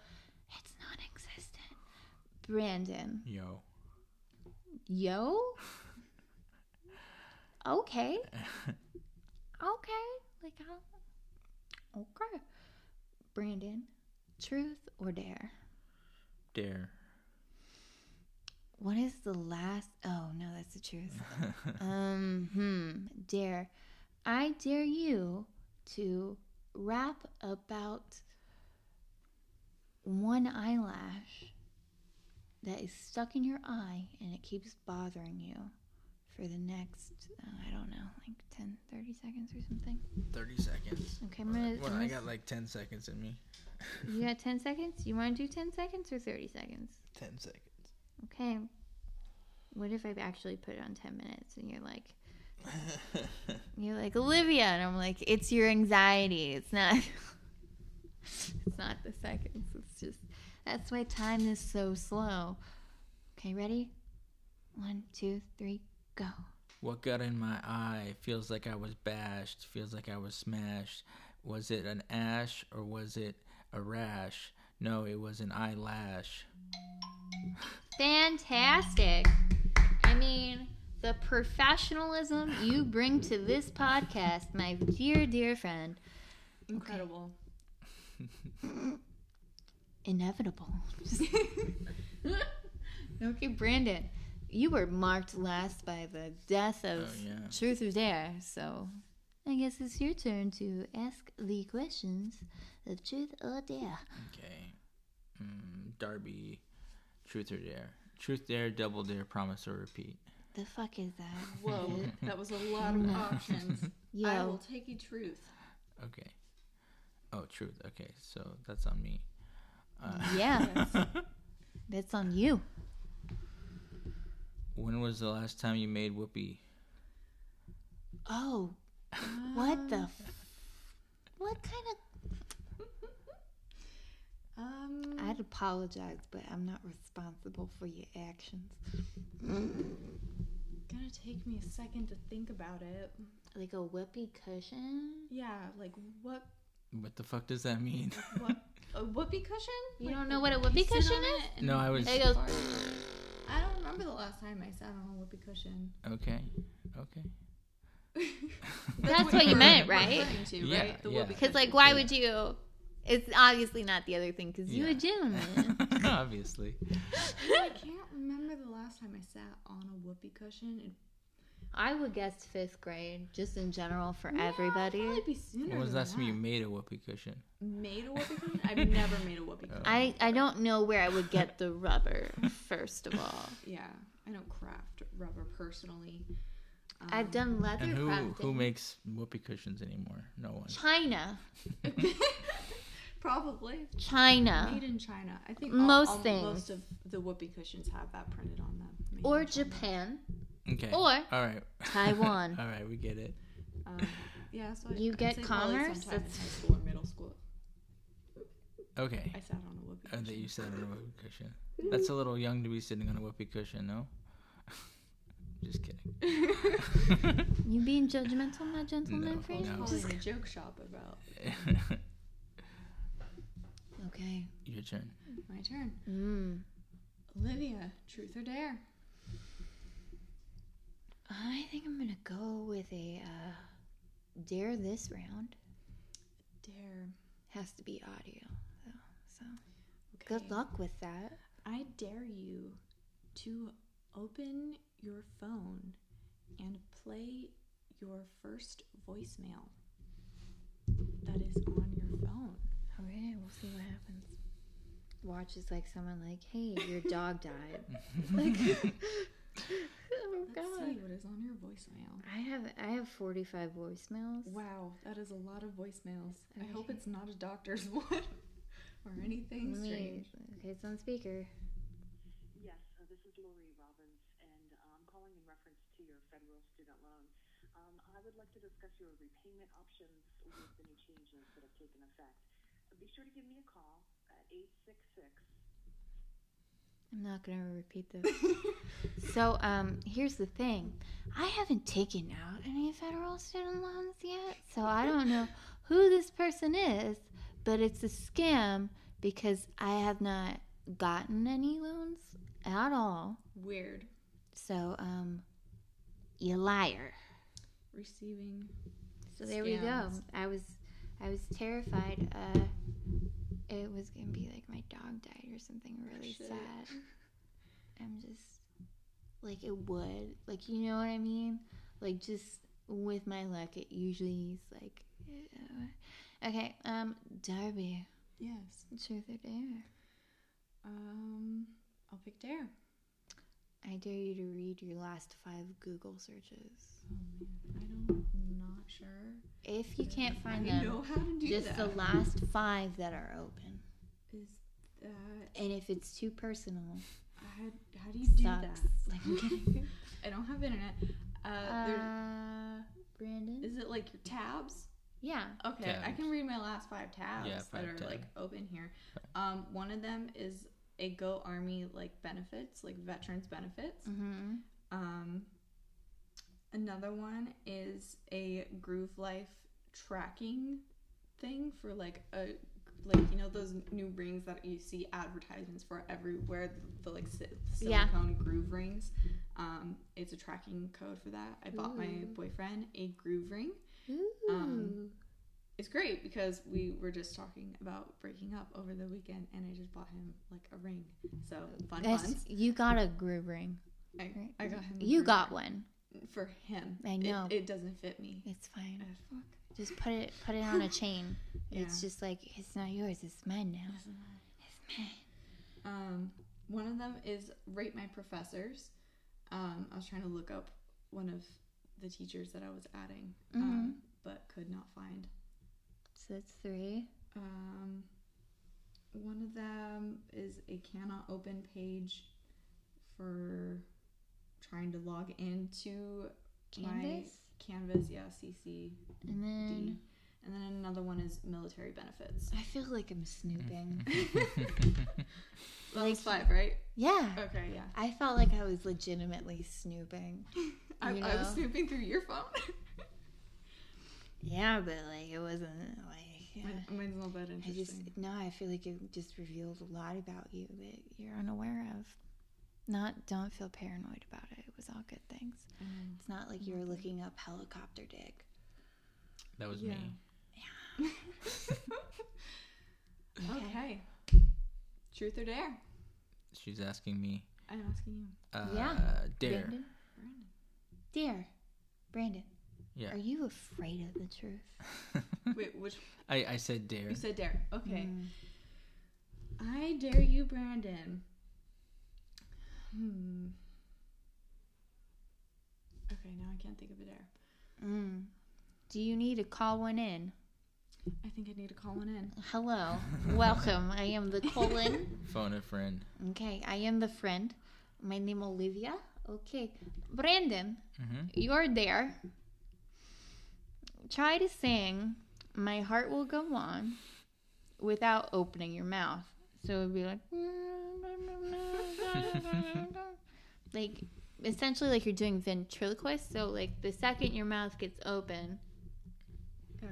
It's non-existent. Brandon. Yo. Yo? Okay. Okay. Like, I'll... okay. Brandon, truth or dare? Dare. What is the last? Oh no, that's the truth. (laughs) um, hmm. Dare. I dare you to rap about one eyelash that is stuck in your eye and it keeps bothering you for the next, uh, I don't know, like 10, 30 seconds or something. 30 seconds. Okay, I'm gonna. Well, I'm I got like 10 seconds in me. you got (laughs) 10 seconds? You want to do 10 seconds or 30 seconds? 10 seconds. Okay. What if I actually put it on 10 minutes and you're like, (laughs) you're like, Olivia. And I'm like, it's your anxiety. It's not, (laughs) it's not the seconds. It's just, that's why time is so slow. Okay, ready? One, two, three, go. What got in my eye feels like I was bashed, feels like I was smashed. Was it an ash or was it a rash? No, it was an eyelash. Fantastic. I mean, the professionalism you bring to this podcast, my dear, dear friend, Incredible. (laughs) inevitable. (laughs) okay, Brandon, you were marked last by the death of Oh, yeah. Truth or Dare, so I guess it's your turn to ask the questions of Truth or Dare. Okay. Mm, Darby, truth or dare? Truth, dare, double dare, promise or repeat. The fuck is that? Whoa, (laughs) that was a lot of options. I Yo, will take you truth. Okay. Oh, truth. Okay, so that's on me. Uh, yeah, (laughs) that's on you. when was the last time you made whoopee? Oh, what the? F- what kind of? Um, I'd apologize, but I'm not responsible for your actions. gonna take me a second to think about it. Like a whoopee cushion? Yeah, like what? What the fuck does that mean? What? A whoopee cushion? You Like don't know what a whoopee cushion is? No, I was- It goes. (laughs) I don't remember the last time I sat on a whoopee cushion. Okay. Okay. (laughs) That's what you meant, right? referring To, Yeah, right? The yeah. Because, like, cushion. why would you? It's obviously not the other thing, because you a gentleman. (laughs) Obviously. I can't remember the last time I sat on a whoopee cushion. It, I would guess fifth grade, just in general for Yeah, it'd everybody. probably be sooner When was the last time you made a whoopee cushion? made a whoopee cushion? I've (laughs) never made a whoopee cushion. I, I don't know where I would get the rubber, first of all. (laughs) yeah, I don't craft rubber personally. Um, I've done leather And who crafting. who makes whoopee cushions anymore? No one. China. (laughs) probably China. made in China. I think Most all, all- things. most of the whoopee cushions have that printed on them. Made Or in China. Japan. Okay. Or All right. Taiwan. (laughs) All right, we get it. Um, yeah, so You I'd get say probably commerce? sometime in That's- high school or middle school. Okay. I sat on a whoopee Oh, cushion. that you sat on a whoopee cushion. (laughs) That's a little young to be sitting on a whoopee cushion, no? (laughs) Just kidding. You being judgmental, my gentleman No, friend? no. calling a joke shop about Okay. Your turn. my turn. Mm. Olivia, truth or dare? I think I'm gonna go with a uh, dare this round. Dare. Has to be audio, though. So Okay. good luck with that. I dare you to open your phone and play your first voicemail that is on your phone. Okay, we'll see what happens. Watch is like someone like, "Hey, your dog died." (laughs) (laughs) (laughs) oh Let's God. see what is on your voicemail. I have I have 45 voicemails. Wow, that is a lot of voicemails. I hope it's not a doctor's (laughs) one or anything Let me- strange. okay, it's on speaker. Yes, uh, this is Lori Robbins, and uh, I'm calling in reference to your federal student loan. Um, I would like to discuss your repayment options with the new changes that have taken effect. Be sure to give me a call at 866 I'm not gonna repeat this. so, um, here's the thing. I haven't taken out any federal student loans yet, so I don't know who this person is, but it's a scam because I have not gotten any loans at all. Weird. So, um, you liar. Receiving. So there we go. I was, I was terrified. Uh, it was gonna be like my dog died or something really shit. sad. (laughs) I'm just like it would, like you know what I mean. Like just with my luck, it usually is like. uh, okay, um, Darby, Yes. truth or dare? Um, I'll pick dare. I I dare you to read your last five Google searches. Oh man, I don't. I'm not sure. If you can't find I them, know how to do just that. the last five that are open. Is that And if it's too personal, how, how do you do sucks. that? (laughs) Like, I'm kidding. I don't have internet. Uh, uh, Brandon? is it like your tabs? Yeah. Okay, I can read my last five tabs Yeah, that five are like open here. Um, one of them is a Go Army like benefits, like veterans benefits. Mm-hmm. Um, another one is a Groove Life tracking thing for like a like you know those new rings that you see advertisements for everywhere the, the like si- Yeah. silicone groove rings. Um, it's a tracking code for that. I bought my boyfriend a groove ring. Ooh. Um, It's great because we were just talking about breaking up over the weekend, and I just bought him like a ring. So fun, you got a groove ring. I? I got him. You got one. For him. I know. it, doesn't fit me. It's fine. Fuck. Just put it put it on a (laughs) chain. It's just like it's not yours. It's mine now. It's mine. Um, one of them is rate my professors. Um, I was trying to look up one of the teachers that I was adding, Mm-hmm. um, but could not find. So that's three. Um, one of them is a cannot open page for trying to log into Canvas. my Canvas. Yeah, CC. And then And then another one is military benefits. I feel like I'm snooping. (laughs) That was five, right? yeah. Okay, yeah. I felt like I was legitimately snooping. (laughs) I, You I was snooping through your phone. Yeah, but like it wasn't like yeah. Mine- Mine's not that I interesting. just no, I feel like it just reveals a lot about you that you're unaware of. Not don't feel paranoid about it. It was all good things. Um, It's not like you were looking up helicopter dig. That was Yeah. me. Yeah. (laughs) okay. Truth or dare? She's asking me. I'm asking you. Uh, Yeah. Dare. Brandon? Dear Brandon, Yeah. are you afraid of the truth? (laughs) Wait, which I, I said dare. you said dare? Okay. Mm. I dare you, Brandon. Hmm. Okay, now I can't think of a dare. Mm. Do you need to call one in? I think I need to call one in. Hello, (laughs) welcome. I am the Colin. Phone a friend. Okay, I am the friend. My name Olivia. Okay, Brandon, hmm you're there. Try to sing "My Heart Will Go On" without opening your mouth. So it'd be like, (laughs) like essentially like you're doing ventriloquist. So like the second your mouth gets open,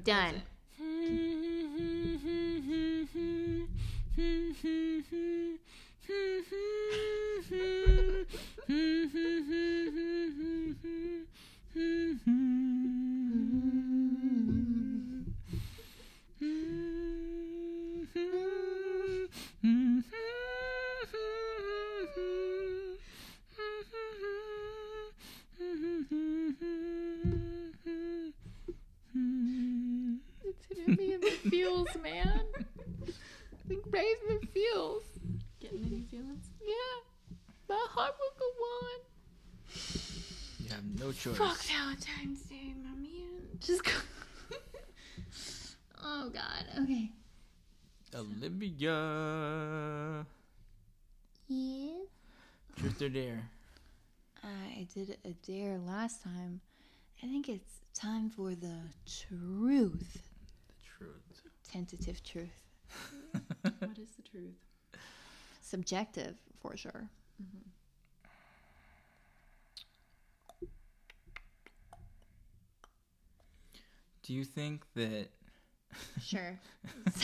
Done. (laughs) it. it's hitting me in the feels, man. (laughs) Like right in the feels. Getting any feelings? Yeah, my heart will go on. You have no choice. Fuck Valentine's Day, my man. Just go. oh God. Okay. Olivia. Yeah. Truth or dare? I did a dare last time. I think it's time for the truth. The truth. Tentative truth. (laughs) what is the truth? Subjective, for sure. Do you think that (laughs) Sure. (laughs)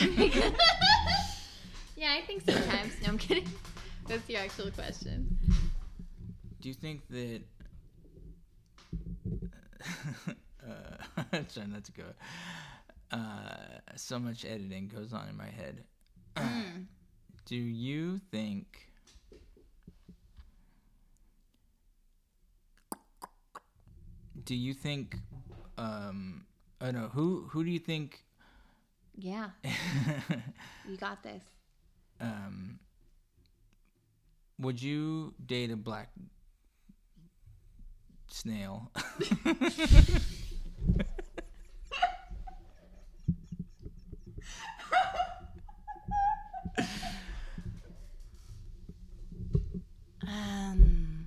yeah, I think sometimes. No, I'm kidding. That's the actual question. do you think that uh, try not to go uh, so much editing goes on in my head Mm. (clears throat) do you think do you think um oh no who who do you think Yeah, (laughs) you got this. um would you date a black snail. (laughs) (laughs) Um.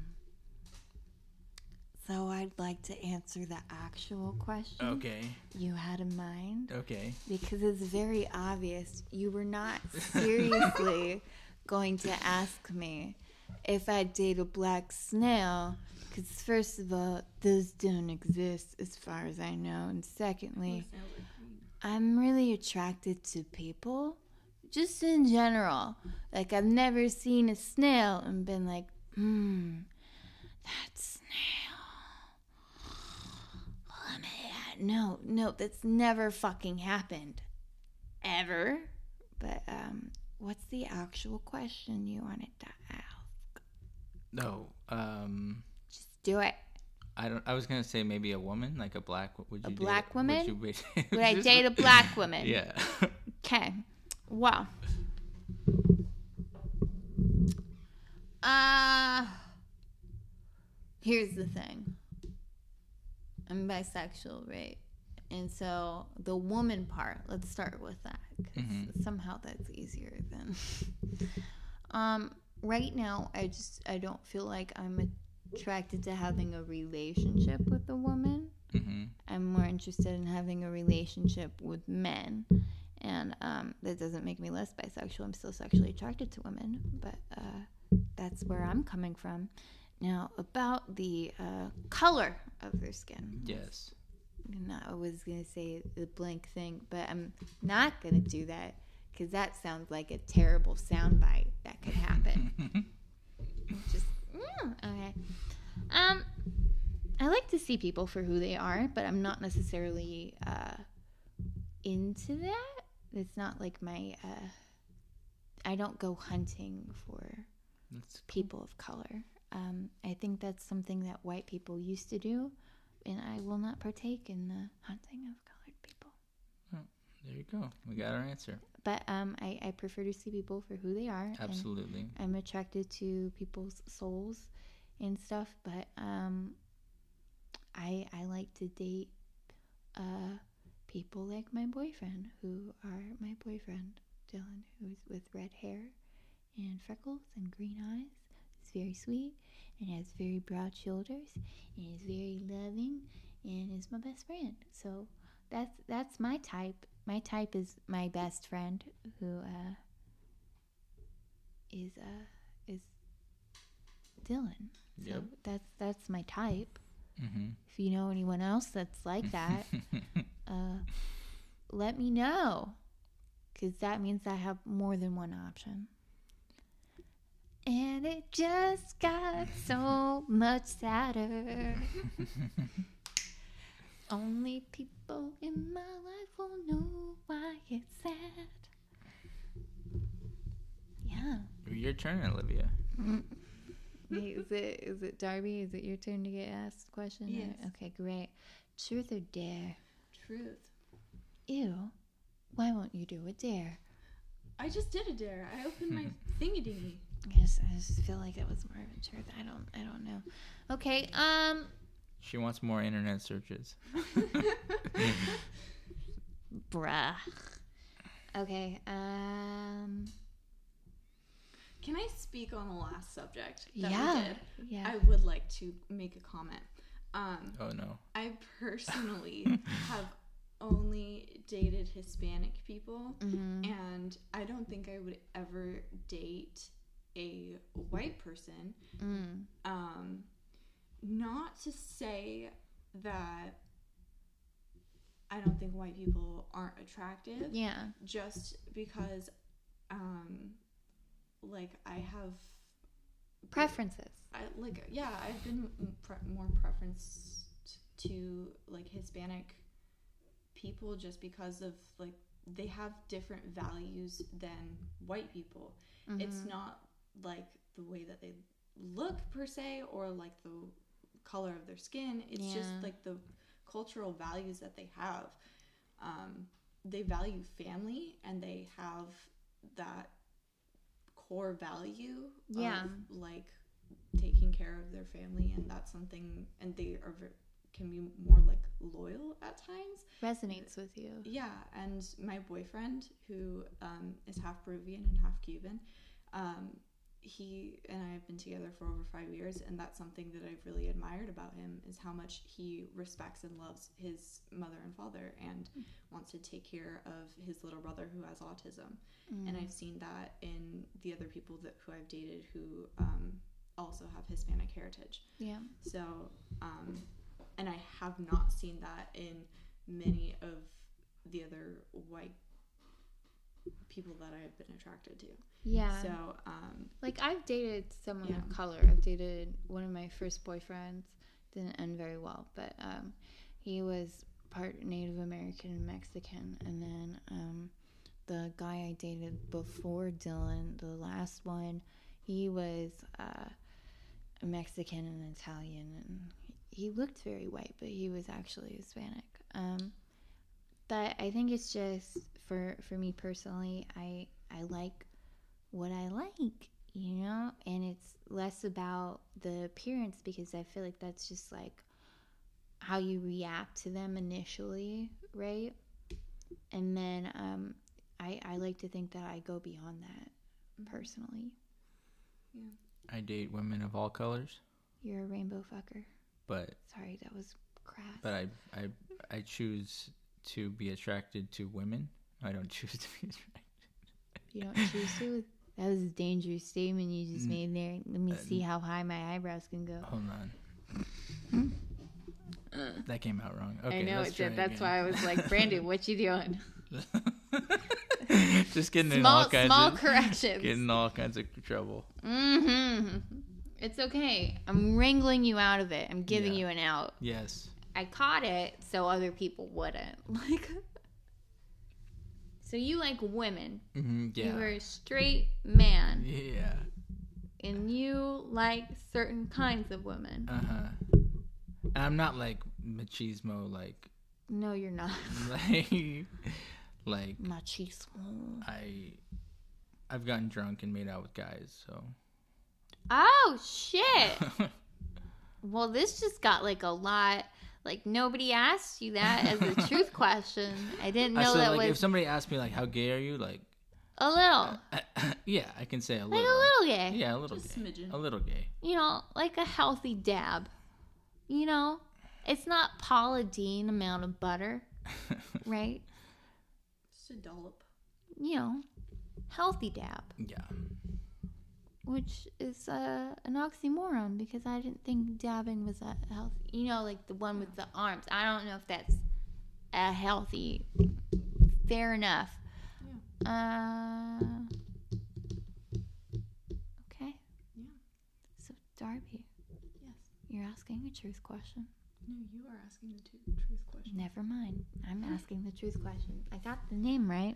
So I'd like to answer the actual question okay. you had in mind Okay. because it's very obvious you were not seriously (laughs) going to ask me if I'd date a black snail. Because first of all, those don't exist as far as I know, and secondly, I'm really attracted to people, just in general. Like I've never seen a snail and been like, hmm, that snail. Let me at-" No, no, that's never fucking happened, ever. But um, what's the actual question you wanted to ask? No. Um. Just do it. I don't. I was gonna say maybe a woman, like a black. Would you A date- black would woman? you Would I (laughs) date a black woman? Yeah. (laughs) Okay. Well. Uh here's the thing. I'm bisexual, right? And so the woman part, let's start with that. 'cause Mhm. Somehow that's easier than. (laughs) um, right now, I just I don't feel like I'm attracted to having a relationship with a woman. hmm I'm more interested in having a relationship with men. And um, that doesn't make me less bisexual. I'm still sexually attracted to women, but uh, that's where I'm coming from. Now, about the uh, color of their skin. Yes. I was going to say the blank thing, but I'm not going to do that because that sounds like a terrible soundbite that could happen. (laughs) Just, mm, okay. Um, I like to see people for who they are, but I'm not necessarily uh, into that. It's not like my. Uh, I don't go hunting for That's people of color. Um, I think that's something that white people used to do, and I will not partake in the hunting of colored people. there. You go. We got our answer. But um, I, I prefer to see people for who they are. Absolutely. I'm attracted to people's souls and stuff, but um, I I like to date uh, people like my boyfriend, who are my boyfriend Dylan, who's with red hair and freckles and green eyes. It's very sweet and has very broad shoulders and is very loving and is my best friend. So that's that's my type. My type is my best friend who uh, is uh is Dylan. So Yep. that's that's my type. hmm If you know anyone else that's like that, (laughs) uh, let me know, because that means I have more than one option. And it just got so much sadder. (laughs) Only people in my life will know why it's sad. Yeah. Your turn, Olivia. (laughs) Is it is it Darby? Is it your turn to get asked a question? or- Yes. Okay, great. Truth or dare? Truth. Ew. Why won't you do a dare? I just did a dare. I opened my (laughs) thingy dingy. I guess I just feel like it was more of a truth. I don't I don't know. Okay, um She wants more internet searches. (laughs) bruh. Okay, um Can I speak on the last subject? That yeah. We did? Yeah. I would like to make a comment. Um, Oh no. I personally (laughs) have only dated Hispanic people, Mhm. and I don't think I would ever date a white person. Mm. Um, not to say that I don't think white people aren't attractive, Yeah. just because, um, like I have Preferences. I like yeah, I've been pre- more preference to like Hispanic people just because of like they have different values than white people. It's Mhm. not like the way that they look per se or like the color of their skin. It's just like the cultural values that they have. Um, they value family and they have that core value Yeah. of like taking care of their family, and that's something, and they are can be more like loyal at times. Resonates with you. Yeah, and my boyfriend, who um, is half Peruvian and half Cuban, um, he and I have been together for over five years, and that's something that I've really admired about him is how much he respects and loves his mother and father, and wants to take care of his little brother who has autism. And I've seen that in the other people that who I've dated who um, also have Hispanic heritage. Yeah. So, um, and I have not seen that in many of the other white people that I've been attracted to. Yeah. So, um, Like I've dated someone Yeah. of color. I've dated one of my first boyfriends. Didn't end very well, but um, he was part Native American and Mexican. And then um, the guy I dated before Dylan, the last one, he was uh, Mexican and Italian, and he looked very white, but he was actually Hispanic. Um, but I think it's just for for me personally, I I like what I like, you know, and it's less about the appearance because I feel like that's just like how you react to them initially, right? And then um, I I like to think that I go beyond that personally. Yeah. I date women of all colors, You're a rainbow fucker. but Sorry, that was crass. but I I I choose to be attracted to women. I don't (laughs) choose to be attracted. you don't choose to. That was a dangerous statement you just made there. Let me uh, see how high my eyebrows can go. Hold on. Hmm? Uh. that came out wrong. Okay, I know it did. try That's why I was like, Brandon, what you doing? (laughs) Just getting in all Small, kinds small of corrections. getting in all kinds of trouble. Mm-hmm. It's okay. I'm wrangling you out of it. I'm giving Yeah. you an out. Yes. I caught it so other people wouldn't. (laughs) Like, so you like women. hmm You're a straight man, Yeah. and you like certain kinds of women. Uh huh. I'm not like machismo, like No, you're not. (laughs) like like Machismo. I I've gotten drunk and made out with guys, so Oh shit! (laughs) well, this just got like a lot. Like nobody asked you that as a (laughs) truth question. I didn't I know said that like was if somebody asked me like how gay are you, like a little, (clears throat) yeah, I can say a little. like little. a little gay. Yeah, a little Just gay. smidgen. A little gay. You know, like a healthy dab. You know, it's not Paula Deen amount of butter, (laughs) right? just a dollop. You know, healthy dab, yeah. Which is uh, an oxymoron because I didn't think dabbing was a healthy. You know, like the one with the arms. I don't know if that's a healthy. Fair enough. Uh. Okay. Yeah. So Darby, Yes. you're asking a truth question. No, you are asking the t- truth question. Never mind. I'm asking the truth question. I got the name right.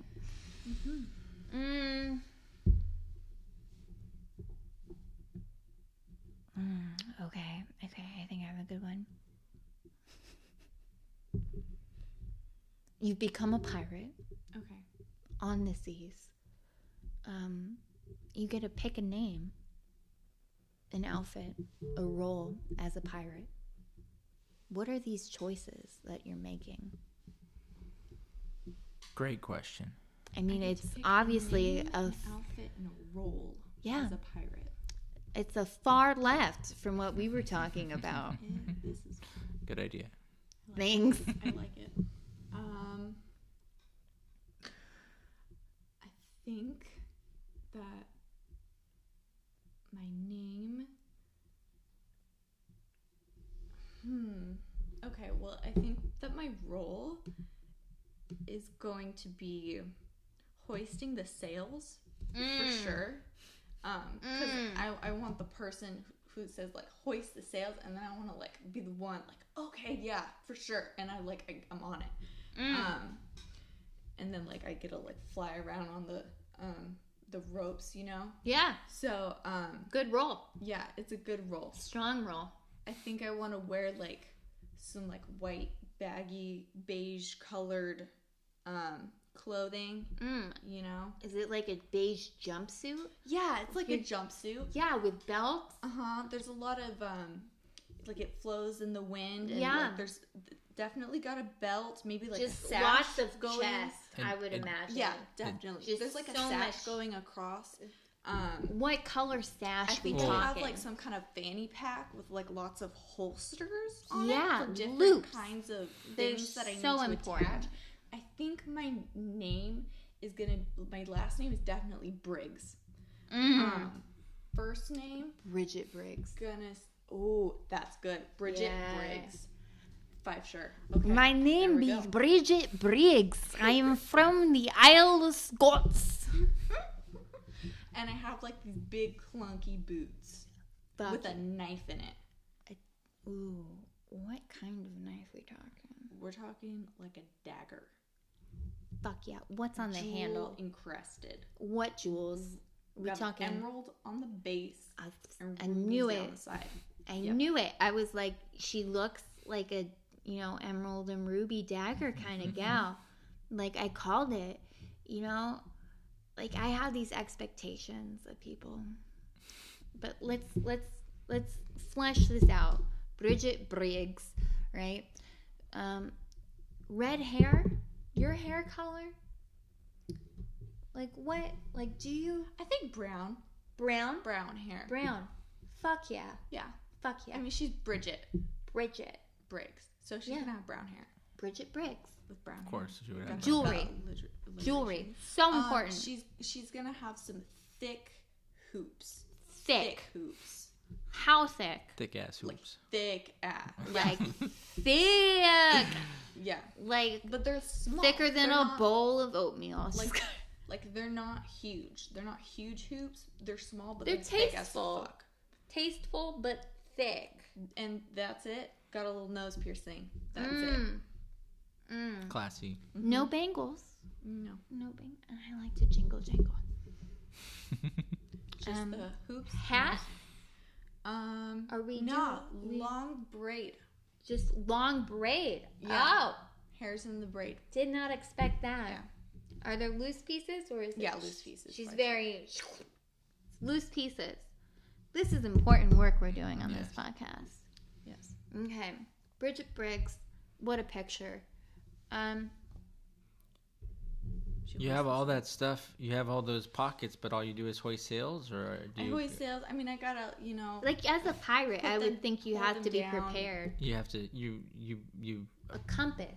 Mm. Mm, okay. Okay. I think I have a good one. You've become a pirate Okay. on the seas. Um, you get to pick a name, an outfit, a role as a pirate. What are these choices that you're making? Great question. I mean, I it's to pick obviously name, a an outfit and a role Yeah. as a pirate. It's a far left from what we were talking about. (laughs) Yeah, is Good idea. I like Thanks. it. I like it. Um, I think that my name. Hmm. Okay. Well, I think that my role is going to be hoisting the sails for sure. Um, because I, I want the person who says like hoist the sails, and then I want to like be the one like okay yeah for sure, and I like I, I'm on it. Um, and then like I get to like fly around on the um the ropes, you know. Yeah, So um good roll. yeah, it's a good role. Strong roll. I think I want to wear like some like white baggy beige colored um clothing, Mm. you know. Is it like a beige jumpsuit? Yeah, it's like a jumpsuit. Yeah, with belts. Uh huh. There's a lot of um, like it flows in the wind. And Yeah. Like there's definitely got a belt, maybe like Just a sash lots of going. chest, I would and- imagine. Yeah, definitely. Just there's like a so sash much- going across. Um, What color sash? I we think they have like some kind of fanny pack with like lots of holsters on Yeah, it for different loops. kinds of They're things that I need so to important. attach. I think my name is gonna. My last name is definitely Briggs. Mm. Um, first name Bridget Briggs. gonna. Oh, that's good. Bridget Yeah. Briggs. Five sure. Okay. My name is go. Bridget Briggs. I am (laughs) from the Isle of Scots. (laughs) and I have like these big clunky boots Fuck. with a knife in it. Ooh, what kind of knife we talking? We're talking like a dagger. Fuck yeah. What's on the Jewel handle? encrusted. What jewels? We Got talking? emerald on the base. I, and I knew it. the side. I Yep. knew it. I was like, she looks like a you know emerald and ruby dagger kind of (laughs) gal. Like I called it. You know, like I have these expectations of people. But let's let's let's flesh this out. Bridget Briggs, right? Um, red hair. Your hair color. Like what? Like do you I think brown, brown? brown hair. Brown. Fuck yeah. Yeah. Fuck yeah. I mean, she's Bridget Bridget. Briggs, so she's Yeah. gonna have brown hair Bridget Briggs. with brown. Of course, she would hair. have Gotta Jewelry. have that alliter- alliteration. Jewelry. So Um, important. she's she's gonna have some thick hoops. thick. hoops. How thick? thick ass Like hoops. thick ass. (laughs) Like thick. (laughs) Yeah, Like but they're small. thicker than They're a not- bowl of oatmeal. Like, (laughs) like they're not huge. They're not huge hoops. They're small, but They're they're, thick as tasteful. fuck. tasteful but thick. And that's it. Got a little nose piercing. That's it. Mm. Mm. Classy. No bangles. No, No bang. And I like to jingle jangle. just Um, the hoops. Hat. Um, Are we no do- we- long braid. Just long braid. Yeah. Oh, Hairs in the braid. did not expect that. Yeah. Are there loose pieces or is it? Yeah, loose pieces, She's very loose pieces. This is important work we're doing on this podcast. Yes. Okay, Bridget Briggs. What a picture. Um, She You have all that stuff. You have all those pockets, but all you do is hoist sails, or do I you? hoist sails. I mean, I gotta, you know, like as a pirate, Put I would them- think you have to be down. prepared. You have to. You you you. A compass.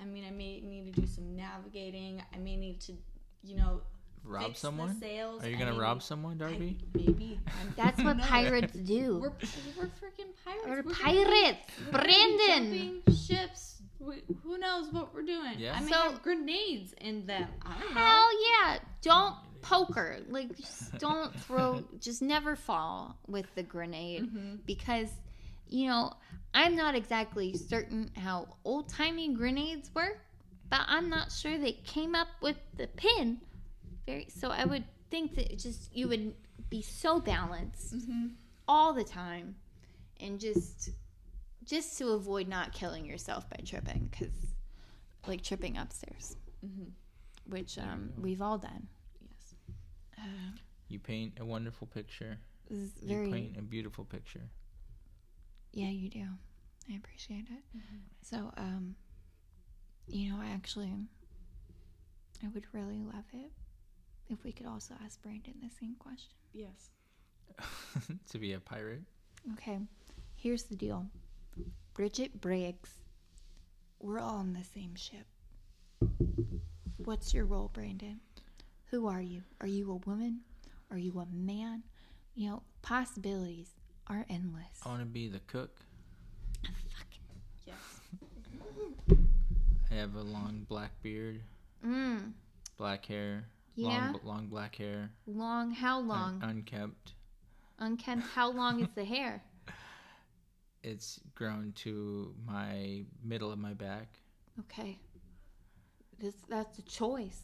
I mean, I may need to do some navigating. I may need to, you know, Rob fix someone? The sails. Are you gonna may rob need- someone, I- Darby? maybe. (laughs) I'm- That's what (laughs) pirates do. We're we're freaking pirates. We're We're gonna be- pirates. we're gonna be Brandon. jumping ships. We, who knows what we're doing? Yeah. I may So- have grenades in them. I don't know. Hell yeah! Don't poker. Like, just don't throw. just never fall with the grenade Mhm. because, you know, I'm not exactly certain how old timey grenades work, but I'm not sure they came up with the pin. Very. So I would think that just you would be so balanced Mhm. all the time, and just just to avoid not killing yourself by tripping because like tripping upstairs Mhm. which um, we've all done Yes. uh, You paint a wonderful picture. this is You paint a beautiful picture. yeah you do i appreciate it Mm-hmm. so um you know I actually i would really love it if we could also ask brandon the same question Yes. (laughs) to be a pirate. okay here's the deal bridget briggs we're all on the same ship. What's your role brandon? Who are you? Are you a woman? Are you a man? You know possibilities are endless. I want to be the cook. Fucking Yes. I have a long black beard, mm, black hair, Yeah. long long black hair, long how un- long? unkempt. unkempt how long is the hair It's grown to my middle of my back. okay this that's a choice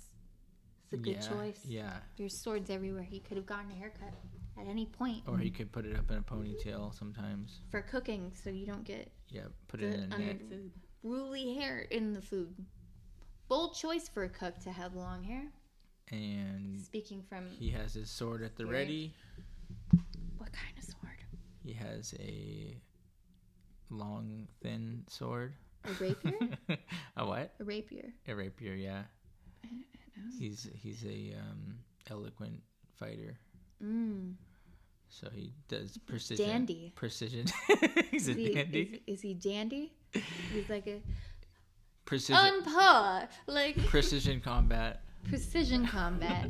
it's a good yeah, choice Yeah. there's swords everywhere he could have gotten a haircut at any point Or he could put it up in a ponytail sometimes. for cooking so you don't get Yeah, put it in a net. Ruly hair in the food bold choice for a cook to have long hair. And Speaking from he has his sword at the ready. what kind of sword? He has a long, thin sword. A rapier? (laughs) a what? a rapier. A rapier, yeah. He's he's a um, eloquent fighter, Mm. so he does precision. Dandy. Precision. (laughs) he's a Is he, dandy. Is, is he dandy? He's like a Precision. on par, like (laughs) precision combat. precision combat.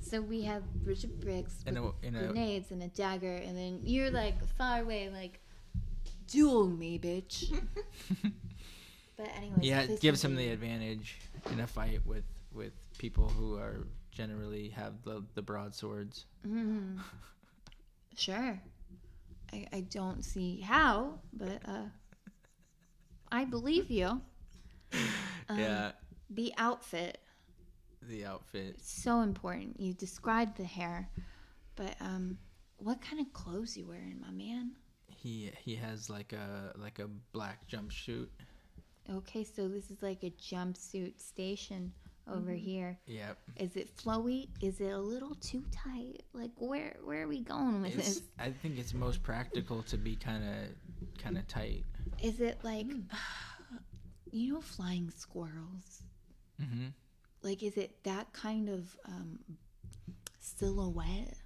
so we have Bridget Briggs with In a, in a, grenades and a dagger, and then you're like far away, like duel me, bitch. (laughs) but anyways, yeah, it gives him the advantage in a fight with with people who are generally have the the broadswords. Mhm. (laughs) Sure. I, I don't see how, but uh, I believe you. (laughs) Um, yeah, The outfit the outfit. so important. You described the hair, but um, what kind of clothes you wearing, my man? He he has like a like a black jumpsuit. Okay, so this is like a jumpsuit station over here. Yep. Is it flowy? Is it a little too tight? Like where where are we going with It's, this? I think it's most practical to be kind of kind of tight. Is it like you know flying squirrels? hmm Like is it that kind of um, silhouette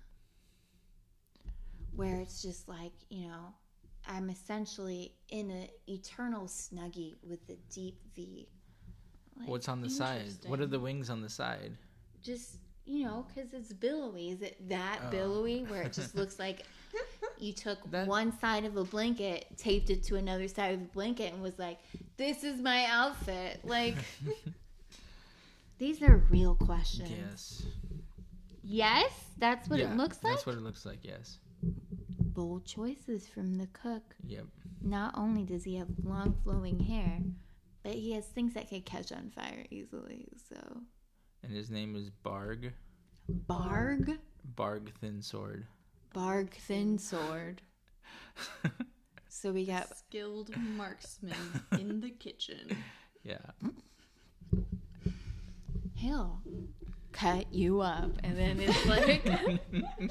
where it's just like you know I'm essentially in an eternal snuggie with a deep V. Like, What's on the side? What are the wings on the side? just you know because it's billowy is it that Oh. billowy where it just looks like (laughs) you took That- one side of a blanket taped it to another side of the blanket and was like this is my outfit like (laughs) these are real questions Yes. yes that's what yeah, it looks like That's what it looks like. Yes. Bold choices from the cook Yep. not only does he have long flowing hair but he has things that can catch on fire easily so And his name is Barg. barg Barg Thin Sword. barg thin sword (laughs) so we got Skilled marksman (laughs) in the kitchen. Yeah. he'll cut you up and then it's like (laughs)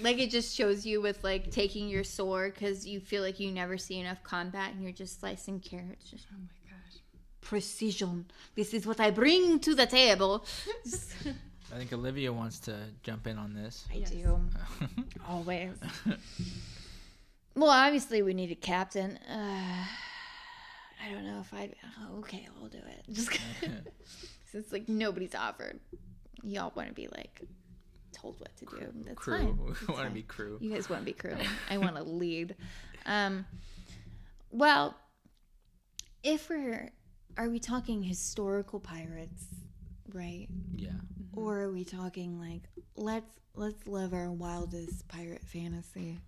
like it just shows you with like taking your sword because you feel like you never see enough combat and you're just slicing carrots. Just Oh my gosh. precision. This is what i bring to the table. I think Olivia wants to jump in on this. i Yes. do. (laughs) Always. (laughs) Well obviously we need a captain. Uh, i don't know if i'd oh, okay i'll do it. Just (laughs) since like nobody's offered y'all want to be like told what to do that's crew. fine We want to be crew. You guys want to be crew. (laughs) I want to lead. Um, well, if we're, are we talking historical pirates, right? Yeah. Or are we talking like let's let's live our wildest pirate fantasy?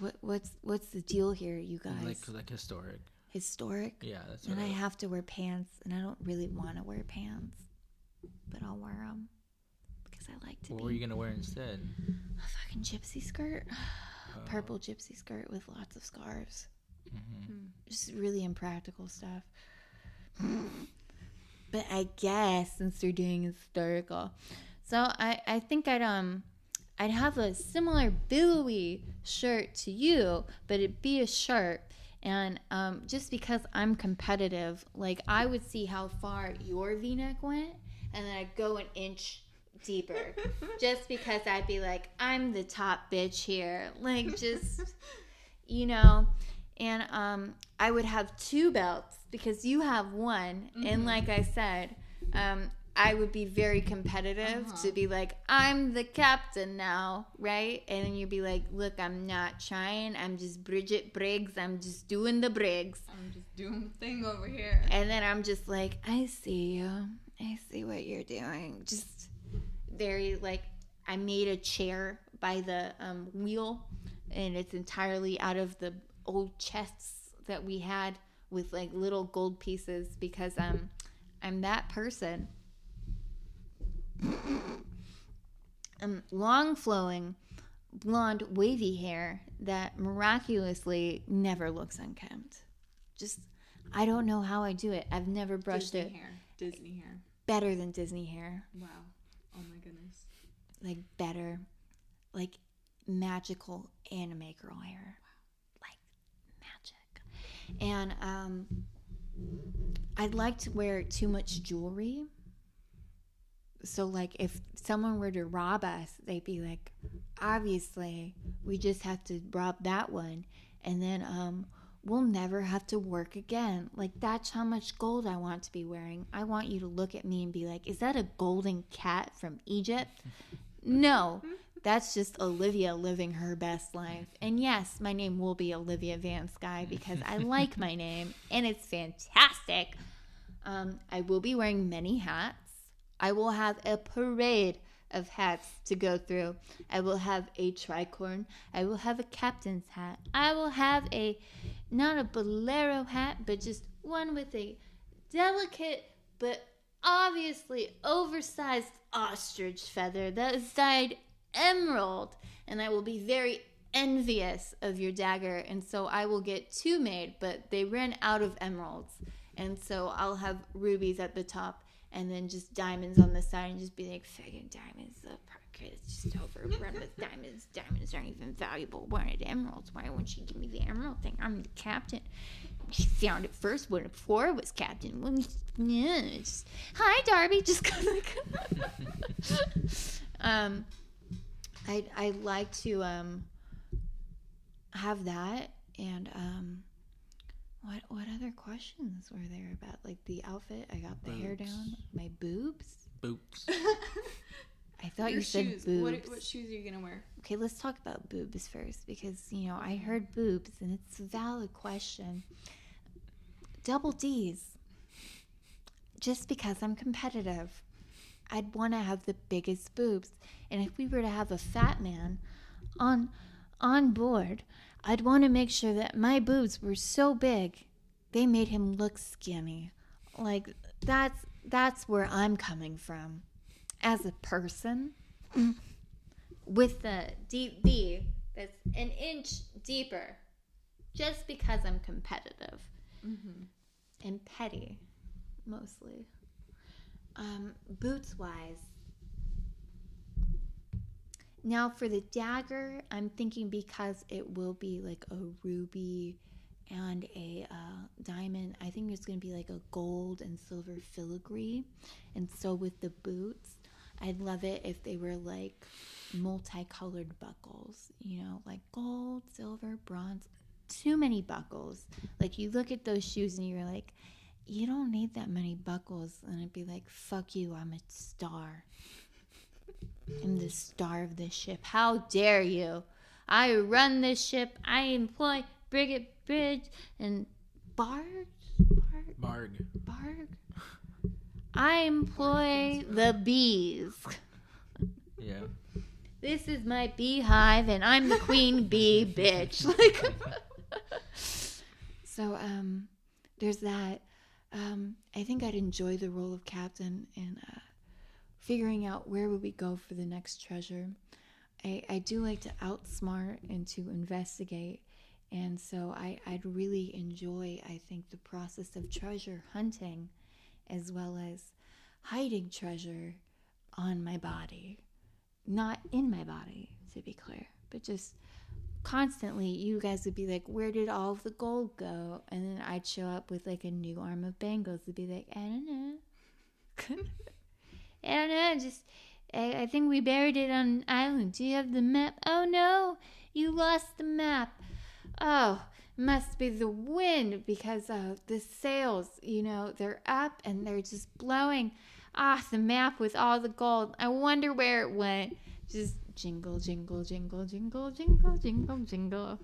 What what's what's the deal here, you guys? Like like historic. Historic. Yeah, that's what And I I, have to wear pants, and I don't really want to wear pants, but I'll wear them because I like to What be were you gonna wear instead? a fucking gypsy skirt. Oh, (sighs) purple gypsy skirt with lots of scarves. mhm. Just really impractical stuff. but I guess since they're doing historical, so I I think I'd um I'd have a similar billowy shirt to you, but it'd be a shirt. And um, just because I'm competitive, like I would see how far your V-neck went, and then I'd go an inch deeper, just because I'd be like, I'm the top bitch here, like just (laughs) you know and um, I would have two belts because you have one. And like I said, um, I would be very competitive to be like, I'm the captain now, right? And then you'd be like, look, I'm not trying. I'm just Bridget Briggs. I'm just doing the Briggs. I'm just doing the thing over here. And then I'm just like, I see you. I see what you're doing. Just very like, I made a chair by the um, wheel, and it's entirely out of the old chests that we had with like little gold pieces because um, I'm that person. um, long flowing, blonde, wavy hair that miraculously never looks unkempt. Just I don't know how I do it. I've never brushed Disney it hair. Disney hair. better than Disney hair. Wow. Like better, like magical anime girl hair, like magic. And um, I'd like to wear too much jewelry. So like if someone were to rob us, they'd be like, obviously we just have to rob that one, and then um, we'll never have to work again. Like that's how much gold I want to be wearing. I want you to look at me and be like, is that a golden cat from Egypt? No, mm-hmm. that's just Olivia living her best life. Mm-hmm. And yes, my name will be Olivia Van Sky mm-hmm. because I like my name and it's fantastic. Um, I will be wearing many hats. I will have a parade of hats to go through. I will have a tricorn. I will have a captain's hat. I will have a, not a bolero hat, but just one with a delicate but obviously oversized ostrich feather that is dyed emerald. And I will be very envious of your dagger. And so I will get two made, but they ran out of emeralds. And so I'll have rubies at the top and then just diamonds on the side and just be like, fucking diamonds. The market is just overrun with diamonds. Diamonds aren't even valuable. Why are emeralds? Why won't you give me the emerald thing? I'm the captain. She found it first when before was captain. When yeah, just, hi Darby, (laughs) just kind of like um, I I like to um have that and um. What what other questions were there about like the outfit? I got the hair down, my boobs. Boops. (laughs) I thought Your you said shoes. boobs. What, what shoes are you gonna wear? Okay, let's talk about boobs first because you know I heard boobs and it's a valid question. Double D's. Just because I'm competitive, I'd want to have the biggest boobs, and if we were to have a fat man on on board, I'd want to make sure that my boobs were so big they made him look skinny. Like that's that's where I'm coming from as a person with the deep V that's an inch deeper just because I'm competitive and petty mostly. Um, boots wise, now for the dagger, I'm thinking because it will be like a ruby and a uh, diamond. I think it's going to be like a gold and silver filigree. And so with the boots, I'd love it if they were like multicolored buckles, you know, like gold, silver, bronze. Too many buckles. Like you look at those shoes and you're like, you don't need that many buckles. And I'd be like, fuck you, I'm a star. I'm the star of this ship. How dare you? I run this ship. I employ Brigate Bridge and Barg. Barg. Barg. Barg. I employ the bees. Yeah. This is my beehive, and I'm the queen bee, bitch. (laughs) Like, (laughs) so um, there's that. Um, I think I'd enjoy the role of captain and uh, figuring out where would we go for the next treasure. I, I do like to outsmart and to investigate, and so I, I'd really enjoy, I think, the process of treasure hunting as well as hiding treasure on my body. Not in my body, to be clear, but just constantly you guys would be like, Where did all of the gold go? And then I'd show up with like a new arm of bangles to be like, I don't know. (laughs) I don't know, just I, I think we buried it on an island. Do you have the map? Oh no, you lost the map. Oh, must be the wind because uh, the sails, you know, they're up and they're just blowing. Ah, the map with all the gold. I wonder where it went. Just jingle, jingle, jingle, jingle, jingle, jingle, jingle.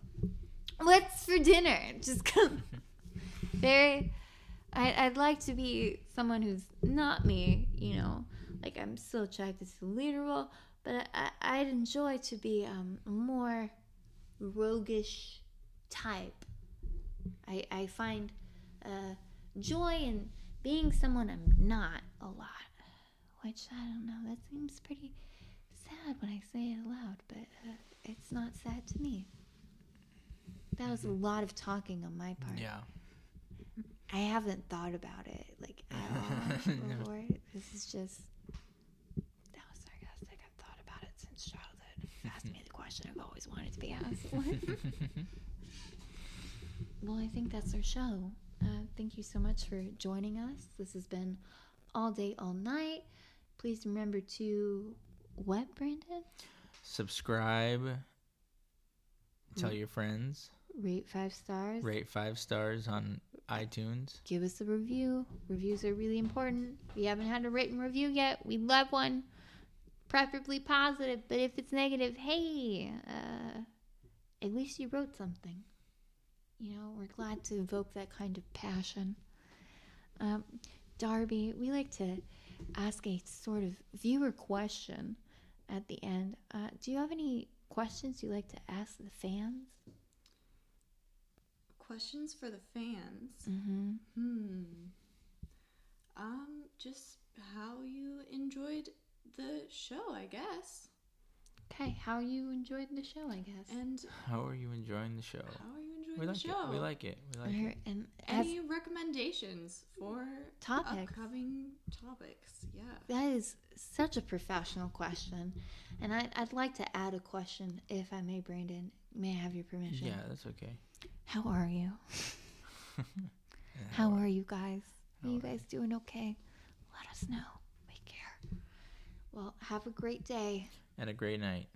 What's for dinner? Just come. (laughs) Very. I, I'd like to be someone who's not me, you know. Like I'm still attracted to the leader role, but I, I'd enjoy to be um, a more roguish type. I, I find uh, joy in being someone I'm not a lot. Which I don't know, that seems pretty sad when I say it aloud, but uh, it's not sad to me. That was a lot of talking on my part. Yeah. I haven't thought about it like at (laughs) all before. This is just that was sarcastic. I've thought about it since childhood. Ask me the question I've always wanted to be asked. (laughs) well, I think that's our show. Uh, thank you so much for joining us. This has been all day, all night. Please remember to what, Brandon? Subscribe. Tell your friends. Rate five stars. Rate five stars on iTunes. give us a review. Reviews are really important. If you haven't had a written review yet, we'd love one. Preferably positive, but if it's negative, hey, uh, at least you wrote something. You know, we're glad to evoke that kind of passion. Um, Darby, we like to ask a sort of viewer question at the end. Uh, do you have any questions you'd like to ask the fans? Questions for the fans. Mm-hmm. Hmm. Um, just how you enjoyed the show, I guess. Okay, how you enjoyed the show, I guess. And How are you enjoying the show? how are you enjoying We the like show? it. We like it. We like Or- it. and Any recommendations for Topics. upcoming topics? Yeah. that is such a professional question, and I, I'd like to add a question, if I may, Brandon. May I have your permission? Yeah, that's okay. How are you? (laughs) How are you guys? Are you guys doing okay? Let us know. Take care. Well, have a great day. And a great night.